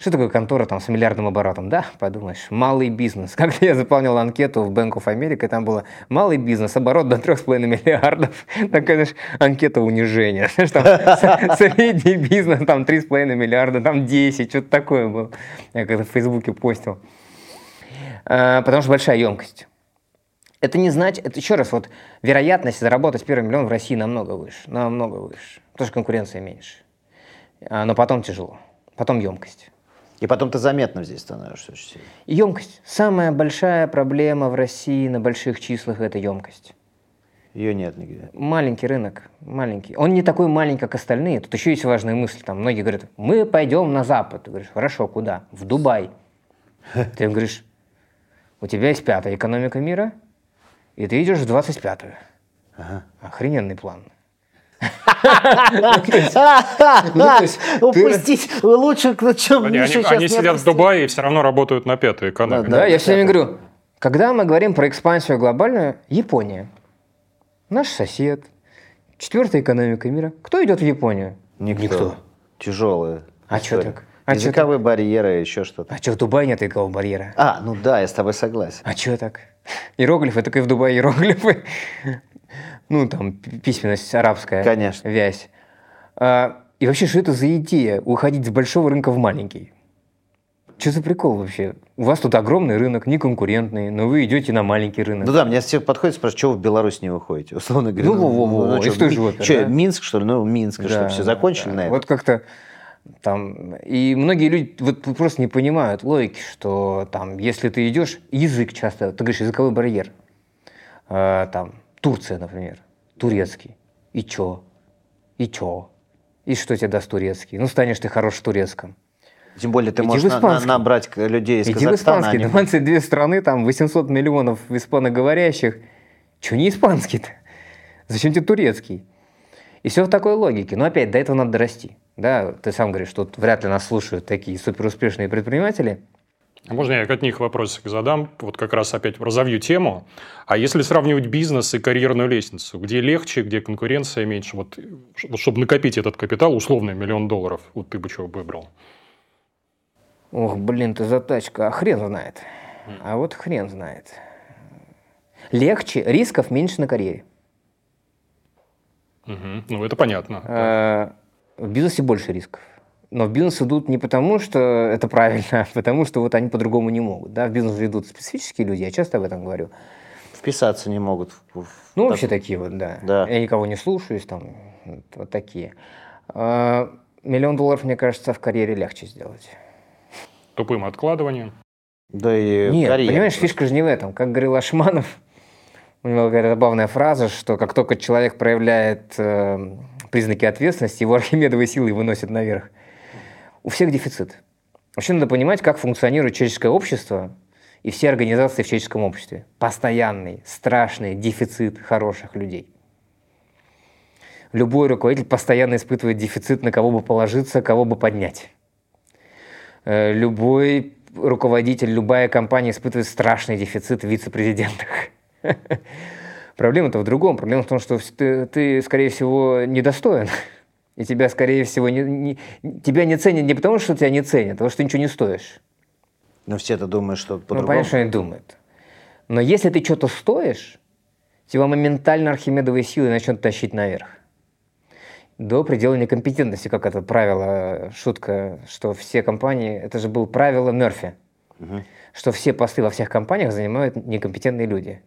Speaker 2: Что такое контора там с миллиардным оборотом? Да, подумаешь, малый бизнес. Когда я заполнял анкету в Bank of America, там было малый бизнес, оборот до 3,5 миллиардов. Такая, знаешь, анкета унижения. Средний бизнес, там 3,5 миллиарда, там 10, что-то такое было. Я когда в Фейсбуке постил. Э, потому что большая емкость. Это не значит, это еще раз, вот вероятность заработать первый миллион в России намного выше, намного выше, потому что конкуренция меньше. А, но потом тяжело, потом емкость.
Speaker 3: И потом ты заметно здесь становишься очень сильно.
Speaker 2: Емкость. Самая большая проблема в России на больших числах – это емкость.
Speaker 3: Ее нет нигде.
Speaker 2: Маленький рынок, маленький. Он не такой маленький, как остальные. Тут еще есть важная мысль. Там многие говорят, мы пойдем на Запад. Ты говоришь, хорошо, куда? В Дубай. Ты говоришь, у тебя есть пятая экономика мира, и ты идешь в 25-ю.
Speaker 3: Ага.
Speaker 2: Охрененный план.
Speaker 3: Упустить лучше, чем
Speaker 1: Они, сидят в. Дубае и все равно работают на пятую экономику.
Speaker 3: Да,
Speaker 2: я все время говорю, когда мы говорим про экспансию глобальную, Япония, наш сосед, четвертая экономика мира. Кто идет в Японию?
Speaker 3: Никто. Тяжелые.
Speaker 2: А
Speaker 3: история.
Speaker 2: так? А чё
Speaker 3: Языковые барьеры, еще что-то.
Speaker 2: А что, в Дубае нет такого барьера?
Speaker 3: А, ну да, я с тобой согласен.
Speaker 2: А что так? Иероглифы, только и в Дубае иероглифы. Ну, там, пи- письменность арабская.
Speaker 3: Конечно.
Speaker 2: Вязь. А, и вообще, что это за идея, уходить с большого рынка в маленький? Что за прикол вообще? У вас тут огромный рынок, неконкурентный, но вы идете на маленький рынок.
Speaker 3: Ну да, мне все подходят и спрашивают, что вы в Беларусь не выходите? Условно говоря.
Speaker 2: Ну, во-во-во, и
Speaker 3: чё,
Speaker 2: что
Speaker 3: Ми-
Speaker 2: же вот,
Speaker 3: чё,
Speaker 2: да?
Speaker 3: Минск, что ли? Ну, Минск, что,
Speaker 2: Да,
Speaker 3: все
Speaker 2: да,
Speaker 3: закончили
Speaker 2: да.
Speaker 3: на этом?
Speaker 2: Вот как-то там... И многие люди вот просто не понимают логики, что там, если ты идешь, язык часто, ты говоришь, языковой барьер. Э, там, Турция, например, турецкий. И чё? И чё? И что тебе даст турецкий? Ну, станешь ты хорош в турецком.
Speaker 3: Тем более ты
Speaker 2: Иди
Speaker 3: можешь
Speaker 2: в
Speaker 3: на- на-
Speaker 2: испанский.
Speaker 3: набрать людей из
Speaker 2: Иди в
Speaker 3: Казахстана.
Speaker 2: испанский.
Speaker 3: они-
Speaker 2: 22 страны, там 800 миллионов испаноговорящих. Чё не испанский-то? Зачем тебе турецкий? И все в такой логике. Но опять, до этого надо дорасти. Да, ты сам говоришь, что вряд ли нас слушают такие суперуспешные предприниматели.
Speaker 1: А Можно я от них вопросик задам? Вот как раз опять разовью тему. А если сравнивать бизнес и карьерную лестницу, где легче, где конкуренция меньше, вот, чтобы накопить этот капитал, условный миллион долларов, вот ты бы чего выбрал?
Speaker 2: Ох, блин, ты затачка. А хрен знает. А вот хрен знает. Легче, рисков меньше на карьере.
Speaker 1: Мгм. Ну, это понятно.
Speaker 2: Э, В бизнесе больше рисков. Но в бизнес идут не потому, что это правильно, а потому что вот они по-другому не могут. Да? В бизнес идут специфические люди, я часто об этом говорю.
Speaker 3: Вписаться не могут. в-
Speaker 2: Ну,
Speaker 3: так-
Speaker 2: вообще такие вот, да.
Speaker 3: Да.
Speaker 2: Я никого не слушаюсь, там, вот, вот такие. А, Миллион долларов, мне кажется, в карьере легче сделать.
Speaker 1: Тупым откладыванием.
Speaker 3: Да и
Speaker 2: Нет,
Speaker 3: карьера.
Speaker 2: понимаешь, фишка же не в этом. Как говорил Ашманов, у него какая-то забавная фраза, что как только человек проявляет э, признаки ответственности, его архимедовые силы выносят наверх. У всех дефицит. Вообще надо понимать, как функционирует человеческое общество и все организации в человеческом обществе. Постоянный, страшный дефицит хороших людей. Любой руководитель постоянно испытывает дефицит, на кого бы положиться, кого бы поднять. Э, Любой руководитель, любая компания испытывает страшный дефицит в вице-президентах. Проблема-то в другом. Проблема в том, что ты, ты, скорее всего, недостоин. И тебя, скорее всего, не, не- тебя не ценят не потому, что тебя не ценят, а потому что ты ничего не стоишь.
Speaker 3: Но все-то думают, что
Speaker 2: Ну,
Speaker 3: по-другому.
Speaker 2: понятно, что они думают. Но если ты что-то стоишь, тебя моментально архимедовые силы начнут тащить наверх. До предела некомпетентности, как это правило, шутка, что все компании, это же было правило Мерфи,
Speaker 3: Мгм.
Speaker 2: что все посты во всех компаниях занимают некомпетентные люди.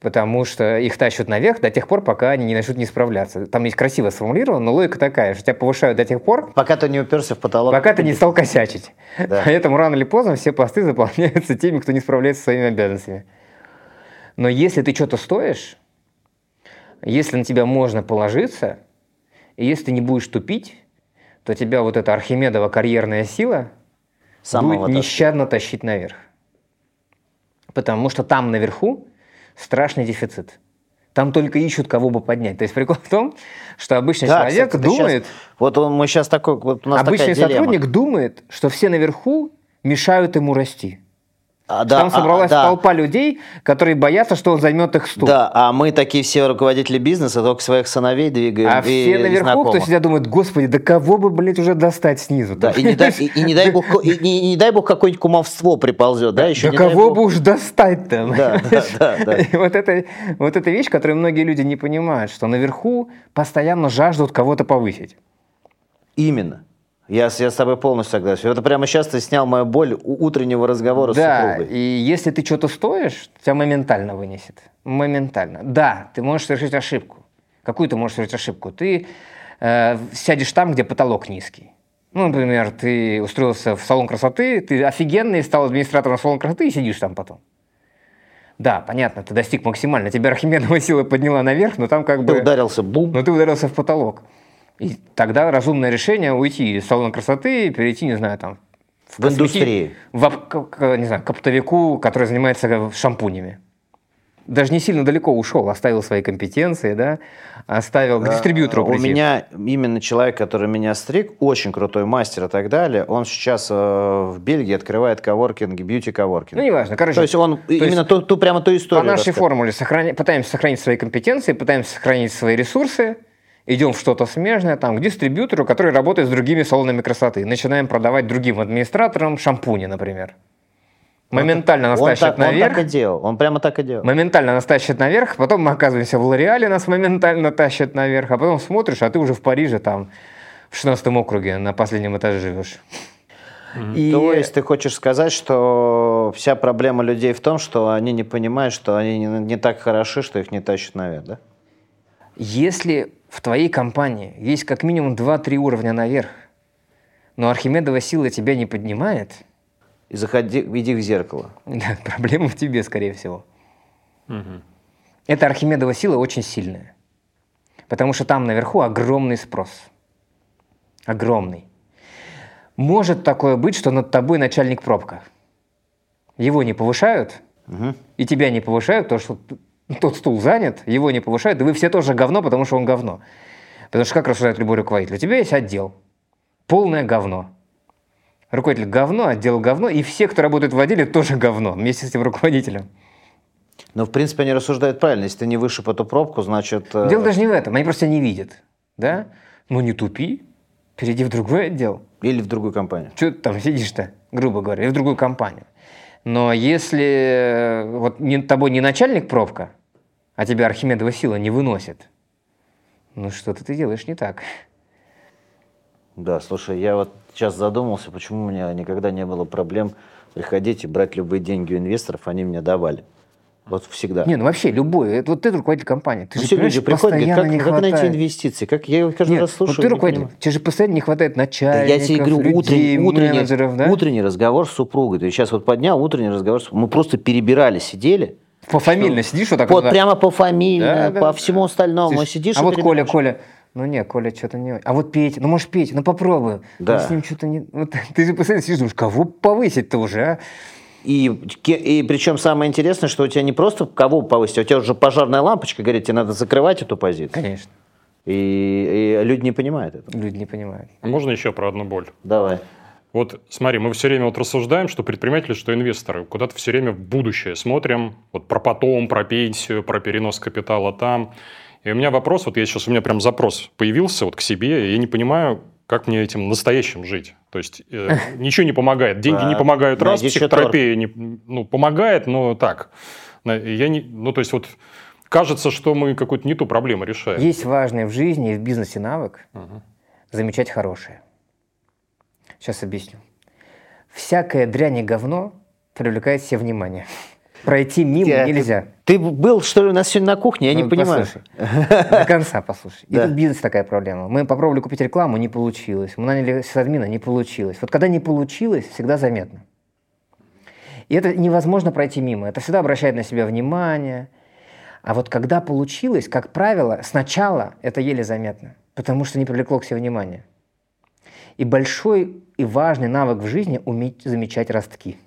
Speaker 2: Потому что их тащат наверх до тех пор, пока они не начнут не справляться. Там есть красиво сформулировано, но логика такая, что тебя повышают до тех пор,
Speaker 3: Пока ты не уперся в потолок.
Speaker 2: Пока ты не стал косячить.
Speaker 3: Да.
Speaker 2: Поэтому рано или поздно все посты заполняются теми, кто не справляется со своими обязанностями. Но если ты что-то стоишь, если на тебя можно положиться, и если ты не будешь тупить, то тебя вот эта Архимедова карьерная сила
Speaker 3: Самого
Speaker 2: будет нещадно тащить наверх. Потому что там наверху страшный дефицит. Там только ищут, кого бы поднять. То есть прикол в том, что обычный
Speaker 3: Да,
Speaker 2: человек
Speaker 3: кстати,
Speaker 2: думает,
Speaker 3: Вот он, мы сейчас такой, вот у нас
Speaker 2: Обычный
Speaker 3: такая дилемма.
Speaker 2: сотрудник думает, что все наверху мешают ему расти.
Speaker 3: А,
Speaker 2: Там
Speaker 3: а,
Speaker 2: собралась
Speaker 3: да,
Speaker 2: толпа людей, которые боятся, что он займет их стул.
Speaker 3: Да, а мы такие все руководители бизнеса только своих сыновей двигаем
Speaker 2: А
Speaker 3: и
Speaker 2: все наверху, кто
Speaker 3: знакомых.
Speaker 2: сидят, думают, господи, да кого бы, блядь, уже достать снизу?
Speaker 3: Да, и не, дай, и, и не дай бог, ко- и, не, дай бог какое-нибудь кумовство приползет, да, еще
Speaker 2: Да кого
Speaker 3: бог.
Speaker 2: бы уж достать-то?
Speaker 3: Да, да, да, да.
Speaker 2: И вот это, вот эта вещь, которую многие люди не понимают, что наверху постоянно жаждут кого-то повысить.
Speaker 3: Именно. Я, с- я с тобой полностью согласен. Это прямо сейчас ты снял мою боль у- утреннего разговора с
Speaker 2: Да,
Speaker 3: супругой.
Speaker 2: и если ты что-то стоишь, тебя моментально вынесет. Моментально. Да, ты можешь совершить ошибку. Какую ты можешь совершить ошибку? Ты э, сядешь там, где потолок низкий. Ну, например, ты устроился в салон красоты, ты офигенный, стал администратором салона красоты и сидишь там потом. Да, понятно, ты достиг максимально. Тебя Архимедова сила подняла наверх, но там как бы...
Speaker 3: Ты ударился, бум.
Speaker 2: Но ты ударился в потолок. И тогда разумное решение уйти из салона красоты и перейти, не знаю, там...
Speaker 3: В
Speaker 2: космети-
Speaker 3: индустрии.
Speaker 2: В, не знаю, к оптовику, который занимается шампунями. Даже не сильно далеко ушел, оставил свои компетенции, да, оставил к дистрибьютору
Speaker 3: У
Speaker 2: прийти.
Speaker 3: меня именно человек, который меня стриг, очень крутой мастер и так далее, он сейчас э, в Бельгии открывает коворкинги, бьюти-коворкинги.
Speaker 2: Ну, неважно, короче.
Speaker 3: То есть он
Speaker 2: то есть
Speaker 3: именно ту, ту- прямо ту
Speaker 2: По
Speaker 3: историю
Speaker 2: нашей
Speaker 3: рассказывает.
Speaker 2: формуле сохраня- пытаемся сохранить свои компетенции, пытаемся сохранить свои ресурсы, идем в что-то смежное, там, к дистрибьютору, который работает с другими салонами красоты. Начинаем продавать другим администраторам шампуни, например. Моментально нас
Speaker 3: Он
Speaker 2: тащат
Speaker 3: так, он
Speaker 2: наверх.
Speaker 3: так и делал, он прямо так и делал.
Speaker 2: Моментально нас тащат наверх, потом мы оказываемся в Лореале, нас моментально тащат наверх, а потом смотришь, а ты уже в Париже, там, в 16 округе на последнем этаже живешь. И-
Speaker 3: То есть ты хочешь сказать, что вся проблема людей в том, что они не понимают, что они не, не так хороши, что их не тащат наверх, да?
Speaker 2: Если в твоей компании есть как минимум 2-3 уровня наверх, но Архимедова сила тебя не поднимает,
Speaker 3: И заходи, иди в зеркало.
Speaker 2: да, проблема в тебе, скорее всего. Эта Архимедова сила очень сильная. Потому что там наверху огромный спрос. Огромный. Может такое быть, что над тобой начальник пробка. Его не повышают,
Speaker 3: Мгм.
Speaker 2: и тебя не повышают, то что тот стул занят, его не повышают, и вы все тоже говно, потому что он говно. Потому что как рассуждает любой руководитель? У тебя есть отдел. Полное говно. Руководитель говно, отдел говно, и все, кто работает в отделе, тоже говно, вместе с этим руководителем.
Speaker 3: Но, в принципе, они рассуждают правильно. Если ты не вышиб эту пробку, значит... э,
Speaker 2: Дело даже не в этом, они просто не видят. Да? Ну не тупи, перейди в другой отдел.
Speaker 3: Или в другую компанию.
Speaker 2: Че ты там сидишь-то, грубо говоря, и в другую компанию. Но если э, вот не, тобой не начальник пробка, а тебя Архимедова сила не выносит, ну что-то ты делаешь не так.
Speaker 3: Да, слушай, я вот сейчас задумался, почему у меня никогда не было проблем приходить и брать любые деньги у инвесторов, они мне давали. Вот всегда.
Speaker 2: Не, ну вообще любой, это вот ты руководитель компании, ты
Speaker 3: Ну,
Speaker 2: же
Speaker 3: все люди приходят, говорят, как,
Speaker 2: не
Speaker 3: как найти инвестиции? Как я его каждый
Speaker 2: Нет,
Speaker 3: раз
Speaker 2: вот
Speaker 3: слушаю.
Speaker 2: ты
Speaker 3: не
Speaker 2: руководитель, тебе же постоянно не хватает
Speaker 3: Да
Speaker 2: начальников,
Speaker 3: я тебе говорю,
Speaker 2: людей,
Speaker 3: утренний, утренний,
Speaker 2: да?
Speaker 3: утренний разговор с супругой. Ты сейчас вот поднял утренний разговор. с- Мы просто перебирали, сидели.
Speaker 2: Пофамильно сидишь вот так
Speaker 3: Вот
Speaker 2: вот,
Speaker 3: прямо по фамилии,
Speaker 2: Да, да,
Speaker 3: по
Speaker 2: да.
Speaker 3: всему остальному.
Speaker 2: Сидишь,
Speaker 3: Сидишь
Speaker 2: а вот Коля. Коля, ну нет, Коля что-то не... А вот Петя, ну можешь Петя, ну попробуй.
Speaker 3: Да.
Speaker 2: Ну, с ним что-то не... Вот, ты же постоянно сидишь, думаешь, кого повысить-то уже, а?
Speaker 3: И, и причем самое интересное, что у тебя не просто кого повысить, а у тебя уже пожарная лампочка говорит, тебе надо закрывать эту позицию.
Speaker 2: Конечно,
Speaker 3: И, и люди не понимают этого.
Speaker 2: люди не понимают.
Speaker 1: Можно еще про одну боль?
Speaker 3: Давай.
Speaker 1: Вот смотри, мы все время вот рассуждаем, что предприниматели, что инвесторы, куда-то все время в будущее смотрим, вот про потом, про пенсию, про перенос капитала там. И у меня вопрос, вот я сейчас, у меня прям запрос появился вот к себе, и я не понимаю, как мне этим настоящим жить. То есть э, ничего не помогает, деньги не помогают, раз, психотерапия не, ну, помогает, но так. Я не, ну, то есть вот кажется, что мы какую-то не ту проблему решаем.
Speaker 2: Есть важный в жизни и в бизнесе навык замечать хорошее. Сейчас объясню. Всякое дрянь и говно привлекает все внимание. Пройти мимо
Speaker 3: Я-
Speaker 2: нельзя.
Speaker 3: Ты был, что ли, у нас сегодня на кухне? Я не
Speaker 2: Ну,
Speaker 3: понимаю.
Speaker 2: послушай. До конца послушай. И
Speaker 3: Да.
Speaker 2: тут бизнес такая проблема. Мы попробовали купить рекламу, не получилось. Мы наняли сисадмина, не получилось. Вот когда не получилось, всегда заметно. И это невозможно пройти мимо. Это всегда обращает на себя внимание. А вот когда получилось, как правило, сначала это еле заметно, потому что не привлекло к себе внимания. И большой и важный навык в жизни – уметь замечать ростки.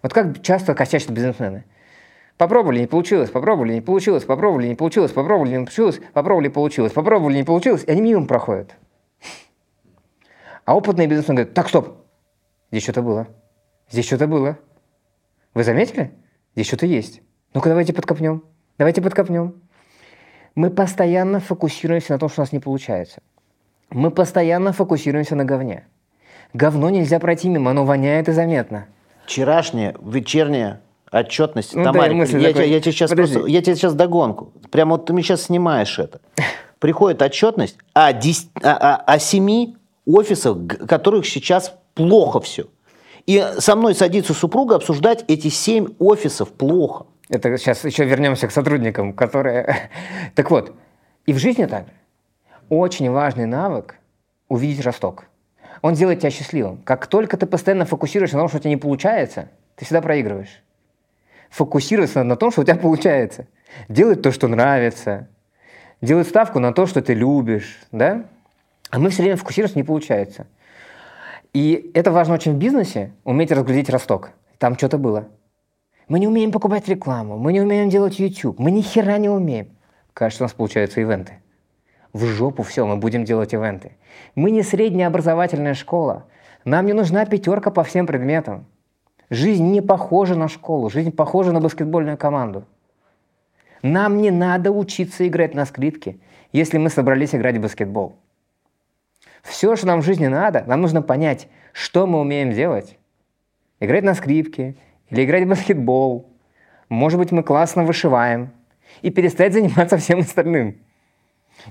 Speaker 2: Вот как часто косячат бизнесмены. Попробовали, не получилось, попробовали, не получилось, попробовали, не получилось, попробовали, не получилось, попробовали, получилось, попробовали, не получилось, и они мимо проходят. А опытные бизнесмены говорят, так, стоп, здесь что-то было, здесь что-то было. Вы заметили? Здесь что-то есть. Ну-ка, давайте подкопнем, давайте подкопнем. Мы постоянно фокусируемся на том, что у нас не получается. Мы постоянно фокусируемся на говне. Говно нельзя пройти мимо, оно воняет и заметно.
Speaker 3: Вчерашняя вечерняя отчетность.
Speaker 2: Ну,
Speaker 3: Тамарик,
Speaker 2: мысль
Speaker 3: я,
Speaker 2: такой.
Speaker 3: тебе, я тебе сейчас
Speaker 2: Подожди.
Speaker 3: просто, я тебе сейчас догонку. Прямо вот ты мне сейчас снимаешь это. Приходит отчетность о, дес- о, о- о семи офисов, г- которых сейчас плохо все. И со мной садится супруга обсуждать эти семь офисов плохо.
Speaker 2: Это сейчас еще вернемся к сотрудникам, которые... Так вот, и в жизни также. Очень важный навык – увидеть росток. Он делает тебя счастливым. Как только ты постоянно фокусируешься на том, что у тебя не получается, ты всегда проигрываешь. Фокусироваться на том, что у тебя получается. Делать то, что нравится. Делать ставку на то, что ты любишь. Да? А мы все время фокусируемся, не получается. И это важно очень в бизнесе, уметь разглядеть росток. Там что-то было. Мы не умеем покупать рекламу, мы не умеем делать YouTube, мы ни хера не умеем. Кажется, у нас получаются ивенты. В жопу все, мы будем делать ивенты. Мы не средняя образовательная школа. Нам не нужна пятерка по всем предметам. Жизнь не похожа на школу, жизнь похожа на баскетбольную команду. Нам не надо учиться играть на скрипке, если мы собрались играть в баскетбол. Все, что нам в жизни надо, нам нужно понять, что мы умеем делать. Играть на скрипке или играть в баскетбол. Может быть, мы классно вышиваем. И перестать заниматься всем остальным.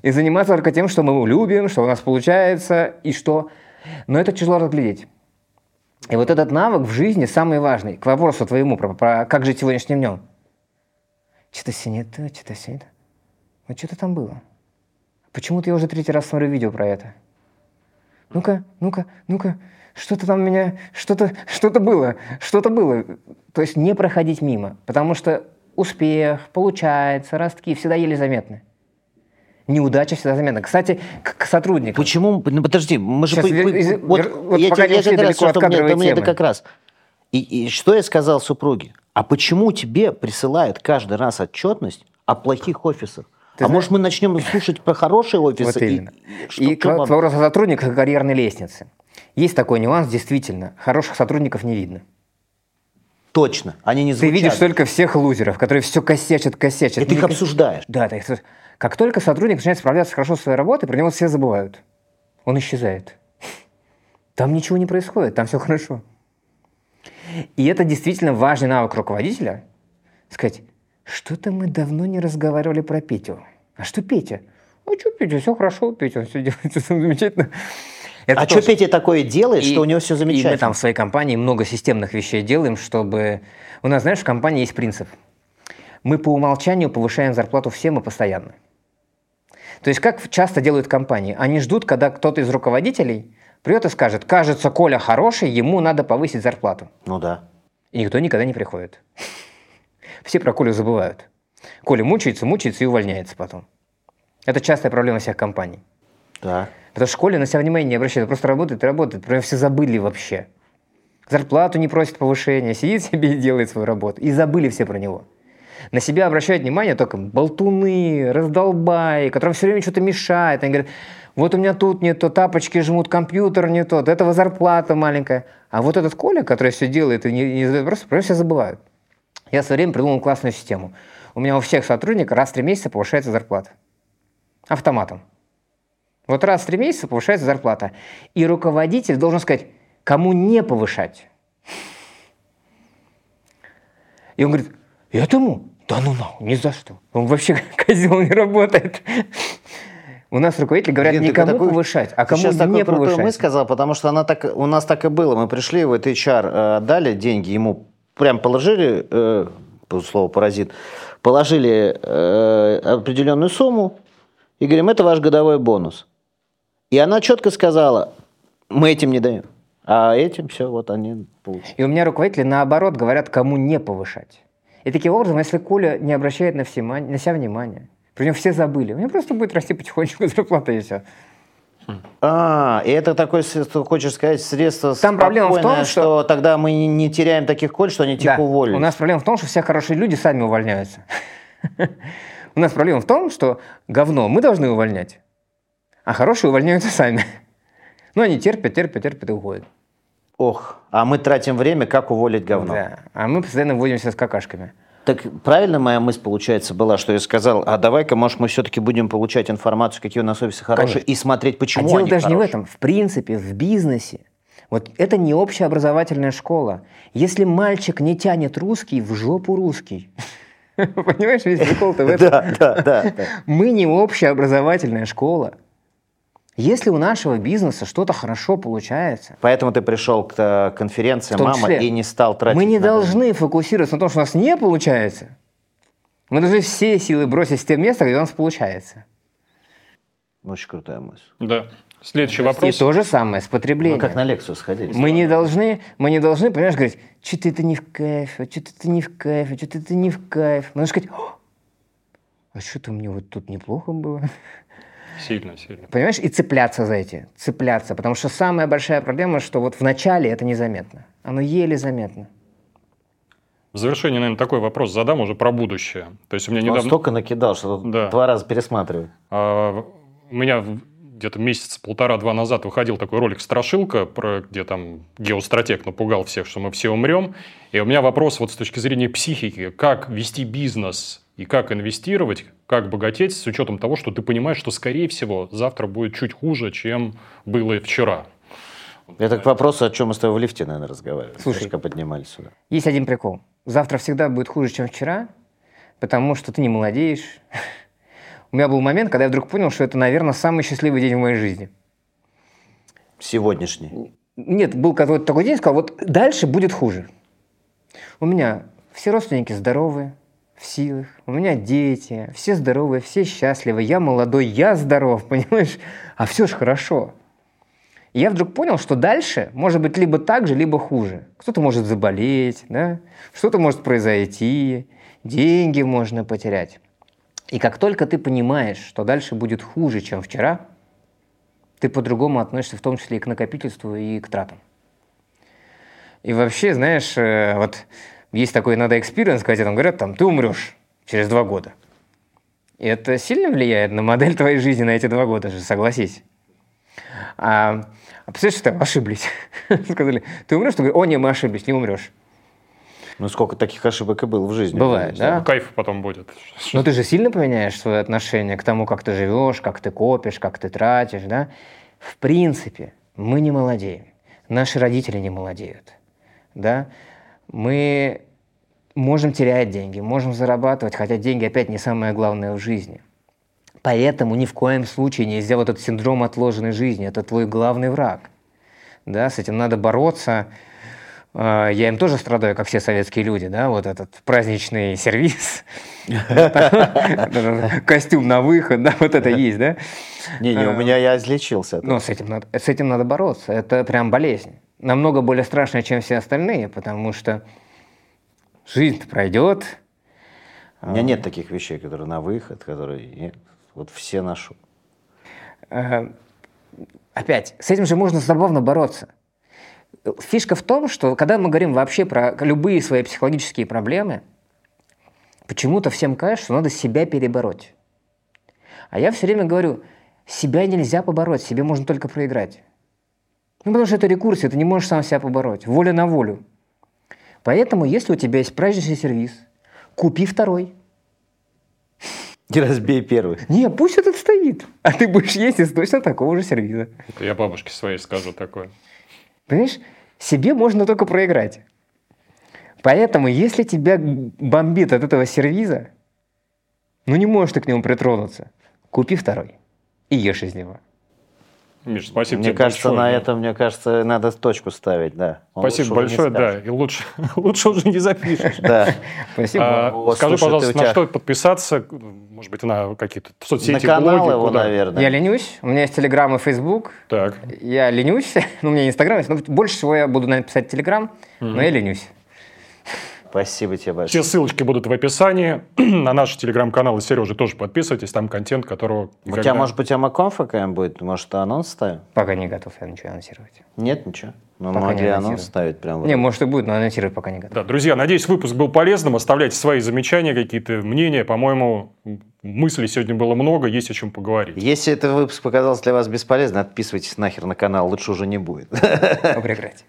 Speaker 2: И заниматься только тем, что мы любим, что у нас получается, и что... Но это тяжело разглядеть. И вот этот навык в жизни самый важный. К вопросу твоему, про, про как жить сегодняшним днем. Что-то все не то, что-то все не то. Вот что-то там было. Почему-то я уже третий раз смотрю видео про это. Ну-ка, ну-ка, ну-ка, что-то там у меня, что-то, что-то было, что-то было. То есть не проходить мимо, потому что успех, получается, ростки всегда еле заметны. Неудача всегда заметна. Кстати, к, к сотрудникам.
Speaker 3: Почему? Ну, подожди, мы же...
Speaker 2: Сейчас,
Speaker 3: по-
Speaker 2: вер-
Speaker 3: вот
Speaker 2: вот
Speaker 3: я
Speaker 2: пока
Speaker 3: тебе-
Speaker 2: не ушли от
Speaker 3: мне- это
Speaker 2: темы.
Speaker 3: как раз. И, и что я сказал супруге? А почему тебе присылают каждый раз отчетность о плохих офисах?
Speaker 2: Ты
Speaker 3: а
Speaker 2: знаешь-
Speaker 3: может мы начнем слушать про хорошие офисы?
Speaker 2: Вот
Speaker 3: и-
Speaker 2: именно.
Speaker 3: и что-
Speaker 2: И к вопросу о сотрудниках и карьерной лестнице. Есть такой нюанс, действительно. Хороших сотрудников не видно.
Speaker 3: Точно, они не
Speaker 2: Ты
Speaker 3: звучат.
Speaker 2: видишь только всех лузеров, которые все косячат, косячат.
Speaker 3: И ты их обсуждаешь.
Speaker 2: Да, ты их- как только сотрудник начинает справляться хорошо со своей работой, про него все забывают. Он исчезает. Там ничего не происходит, там все хорошо. И это действительно важный навык руководителя. Сказать, что-то мы давно не разговаривали про Петю. А что Петя? А что Петя, все хорошо, Петя, он все делает, все замечательно. Это
Speaker 3: а
Speaker 2: тоже.
Speaker 3: что Петя такое делает,
Speaker 2: И-
Speaker 3: что у него все
Speaker 2: И
Speaker 3: замечательно?
Speaker 2: мы там в своей компании много системных вещей делаем, чтобы... У нас, знаешь, в компании есть принцип. Мы по умолчанию повышаем зарплату всем и постоянно. То есть как часто делают компании? Они ждут, когда кто-то из руководителей придет и скажет, кажется, Коля хороший, ему надо повысить зарплату.
Speaker 3: Ну да.
Speaker 2: И никто никогда не приходит. Все про Колю забывают. Коля мучается, мучается и увольняется потом. Это частая проблема всех компаний.
Speaker 3: Да.
Speaker 2: Потому что в школе на себя внимания не обращают, просто работает и работает. Про него все забыли вообще. Зарплату не просит повышения, сидит себе и делает свою работу. И забыли все про него. На себя обращают внимание только болтуны, раздолбаи, которым все время что-то мешает. Они говорят, вот у меня тут не то, тапочки жмут, компьютер не тот, этого зарплата маленькая. А вот этот Коля, который все делает и не, не задает вопросов, про все забывают. Я в свое время придумал классную систему. У меня у всех сотрудников раз в три месяца повышается зарплата. Автоматом. Вот раз в три месяца повышается зарплата. И руководитель должен сказать, кому не повышать. И он говорит, этому? Да ну нахуй, ни за что. Он вообще козел не работает. У нас руководители говорят,
Speaker 3: Блин,
Speaker 2: никому
Speaker 3: такой-
Speaker 2: повышать, а кому
Speaker 3: сейчас
Speaker 2: не повышать.
Speaker 3: мысль сказал, потому что она так, у нас так и было. Мы пришли в этот HR, э, дали деньги, ему прям положили, э, слово паразит, положили э, определенную сумму и говорим, это ваш годовой бонус. И она четко сказала, мы этим не даем. А этим все, вот они получат.
Speaker 2: И у меня руководители наоборот говорят, кому не повышать. И таким образом, если Коля не обращает на, все, на себя внимания, про него все забыли, у него просто будет расти потихонечку зарплата и все.
Speaker 3: А, и это такое, что хочешь сказать, средство
Speaker 2: Там проблема в том,
Speaker 3: спокойное,
Speaker 2: что-
Speaker 3: тогда мы не- теряем таких коль, что они тихо
Speaker 2: Да.
Speaker 3: уволились.
Speaker 2: У нас проблема в том, что все хорошие люди сами увольняются. У нас проблема в том, что говно мы должны увольнять, а хорошие увольняются сами. Ну, они терпят, терпят, терпят и уходят.
Speaker 3: Ох, а мы тратим время, как уволить говно.
Speaker 2: Да. А мы постоянно возимся с какашками.
Speaker 3: Так правильно моя мысль, получается, была, что я сказал, а давай-ка, может, мы все-таки будем получать информацию, какие у нас офисы хорошие,
Speaker 2: Конечно.
Speaker 3: и смотреть,
Speaker 2: А
Speaker 3: почему
Speaker 2: дело
Speaker 3: они
Speaker 2: даже не в
Speaker 3: хорошие.
Speaker 2: этом. В принципе, в бизнесе. Вот это не общеобразовательная школа. Если мальчик не тянет русский, в жопу русский. Понимаешь, весь прикол-то в этом.
Speaker 3: Да, да, да. да.
Speaker 2: Мы не общеобразовательная школа. Если у нашего бизнеса что-то хорошо получается,
Speaker 3: Поэтому ты пришел к э, конференции «Мама»
Speaker 2: числе.
Speaker 3: и не стал тратить
Speaker 2: мы не
Speaker 3: на это.
Speaker 2: должны фокусироваться на том, что у нас не получается. Мы должны все силы бросить в те места, где у нас получается.
Speaker 3: Очень крутая мысль.
Speaker 1: Да. Следующий
Speaker 2: И
Speaker 1: вопрос.
Speaker 2: то же самое с потреблением.
Speaker 3: Мы как на лекцию сходили.
Speaker 2: Мы не должны, мы не должны, понимаешь, говорить, что-то это не в кайф, а что-то это не в кайф, а что-то это не в кайф. Мы должны сказать, «О, а что-то мне вот тут неплохо было.
Speaker 1: Сильно, сильно.
Speaker 2: Понимаешь, и цепляться за эти, цепляться. Потому что самая большая проблема, что вот в начале это незаметно. Оно еле заметно.
Speaker 1: В завершение, наверное, такой вопрос задам уже про будущее. То есть у меня
Speaker 3: Он
Speaker 1: недавно...
Speaker 3: столько накидал, что
Speaker 1: Да.
Speaker 3: два раза пересматриваю.
Speaker 1: А, У меня где-то месяц полтора-два назад выходил такой ролик «Страшилка», про, где там геостратег напугал всех, что мы все умрем. И у меня вопрос вот с точки зрения психики. Как вести бизнес и как инвестировать, как богатеть с учетом того, что ты понимаешь, что, скорее всего, завтра будет чуть хуже, чем было вчера.
Speaker 3: Это к вопросу, о чем мы с тобой в лифте, наверное, разговаривали.
Speaker 2: Слушай.
Speaker 3: Когда поднимались сюда.
Speaker 2: Есть один прикол. Завтра всегда будет хуже, чем вчера, потому что ты не молодеешь. У меня был момент, когда я вдруг понял, что это, наверное, самый счастливый день в моей жизни.
Speaker 3: Сегодняшний.
Speaker 2: Нет, был какой-то такой день, сказал, вот дальше будет хуже. У меня все родственники здоровы, в силах, у меня дети, все здоровые, все счастливы, я молодой, я здоров, понимаешь? А все ж хорошо. И я вдруг понял, что дальше может быть либо так же, либо хуже. Кто-то может заболеть, да? что-то может произойти, деньги можно потерять. И как только ты понимаешь, что дальше будет хуже, чем вчера, ты по-другому относишься в том числе и к накопительству, и к тратам. И вообще, знаешь, э, вот есть такой иногда experience, когда тебе там говорят, там, ты умрешь через два года. И это сильно влияет на модель твоей жизни на эти два года же, согласись. А, а представляешь, что там ошиблись. Сказали, ты умрешь? Ты говоришь, о, не, мы ошиблись, не умрешь.
Speaker 3: Ну, сколько таких ошибок и было в жизни.
Speaker 2: Бывает, да?
Speaker 1: Кайф потом будет.
Speaker 2: Но ты же сильно поменяешь свое отношение к тому, как ты живешь, как ты копишь, как ты тратишь, да? В принципе, мы не молодеем. Наши родители не молодеют, да? Мы можем терять деньги, можем зарабатывать, хотя деньги опять не самое главное в жизни. Поэтому ни в коем случае нельзя вот этот синдром отложенной жизни. Это твой главный враг. Да, с этим надо бороться. А, Я им тоже страдаю, как все советские люди, да, вот этот праздничный сервис, костюм на выход, да, вот это есть, да.
Speaker 3: Не, не, у меня я излечился.
Speaker 2: Но с этим, надо, с этим надо бороться. Это прям болезнь. Намного более страшная, чем все остальные, потому что жизнь пройдет.
Speaker 3: У меня нет таких вещей, которые на выход, которые... нет. Вот все ношу.
Speaker 2: Э, Опять, с этим же можно забавно бороться. Фишка в том, что когда мы говорим вообще про любые свои психологические проблемы, почему-то всем кажется, что надо себя перебороть. А я все время говорю, себя нельзя побороть, себе можно только проиграть. Ну, потому что это рекурсия, ты не можешь сам себя побороть. Воля на волю. Поэтому, если у тебя есть праздничный сервис, купи второй.
Speaker 3: Не разбей первый.
Speaker 2: Не, пусть этот стоит. А ты будешь есть из точно такого же сервиза.
Speaker 1: Это я бабушке своей скажу такое.
Speaker 2: Понимаешь, себе можно только проиграть. Поэтому, если тебя бомбит от этого сервиза, ну не можешь ты к нему притронуться, купи второй и ешь из него.
Speaker 1: Миш, спасибо
Speaker 3: Мне
Speaker 1: тебе
Speaker 3: кажется,
Speaker 1: большое.
Speaker 3: на этом, мне кажется, надо точку ставить, да. Он
Speaker 1: Спасибо большое, да. И лучше, лучше уже не запишешь.
Speaker 3: Да.
Speaker 2: Спасибо.
Speaker 1: А, Скажи,
Speaker 3: слушай,
Speaker 1: пожалуйста, на
Speaker 3: тебя-
Speaker 1: что подписаться? Может быть, на какие-то соцсети,
Speaker 3: На канал
Speaker 1: блоги,
Speaker 3: его,
Speaker 1: куда?
Speaker 3: наверное.
Speaker 2: Я ленюсь, у меня есть Телеграм и Фейсбук.
Speaker 1: Так,
Speaker 2: Я ленюсь, ну, у меня Инстаграм есть, но больше всего я буду, наверное, писать Телеграм, но я ленюсь.
Speaker 3: Спасибо тебе
Speaker 1: все
Speaker 3: большое.
Speaker 1: ссылочки будут в описании. На наш телеграм-канал и Сережи тоже подписывайтесь. Там контент, которого
Speaker 3: У тебя,
Speaker 1: никогда-
Speaker 3: может быть, амаконф какая будет? Может, анонс ставим?
Speaker 2: Пока не готов я ничего анонсировать.
Speaker 3: Нет, ничего. Ну,
Speaker 2: Пока не
Speaker 3: могли анонс ставить прям. вот.
Speaker 2: Не, может и будет, но анонсировать пока не готов.
Speaker 1: Да, друзья, надеюсь, выпуск был полезным. Оставляйте свои замечания, какие-то мнения. По-моему, мыслей сегодня было много, есть о чем поговорить.
Speaker 3: Если этот выпуск показался для вас бесполезным, отписывайтесь нахер на канал, лучше уже не будет.
Speaker 2: Прекратить.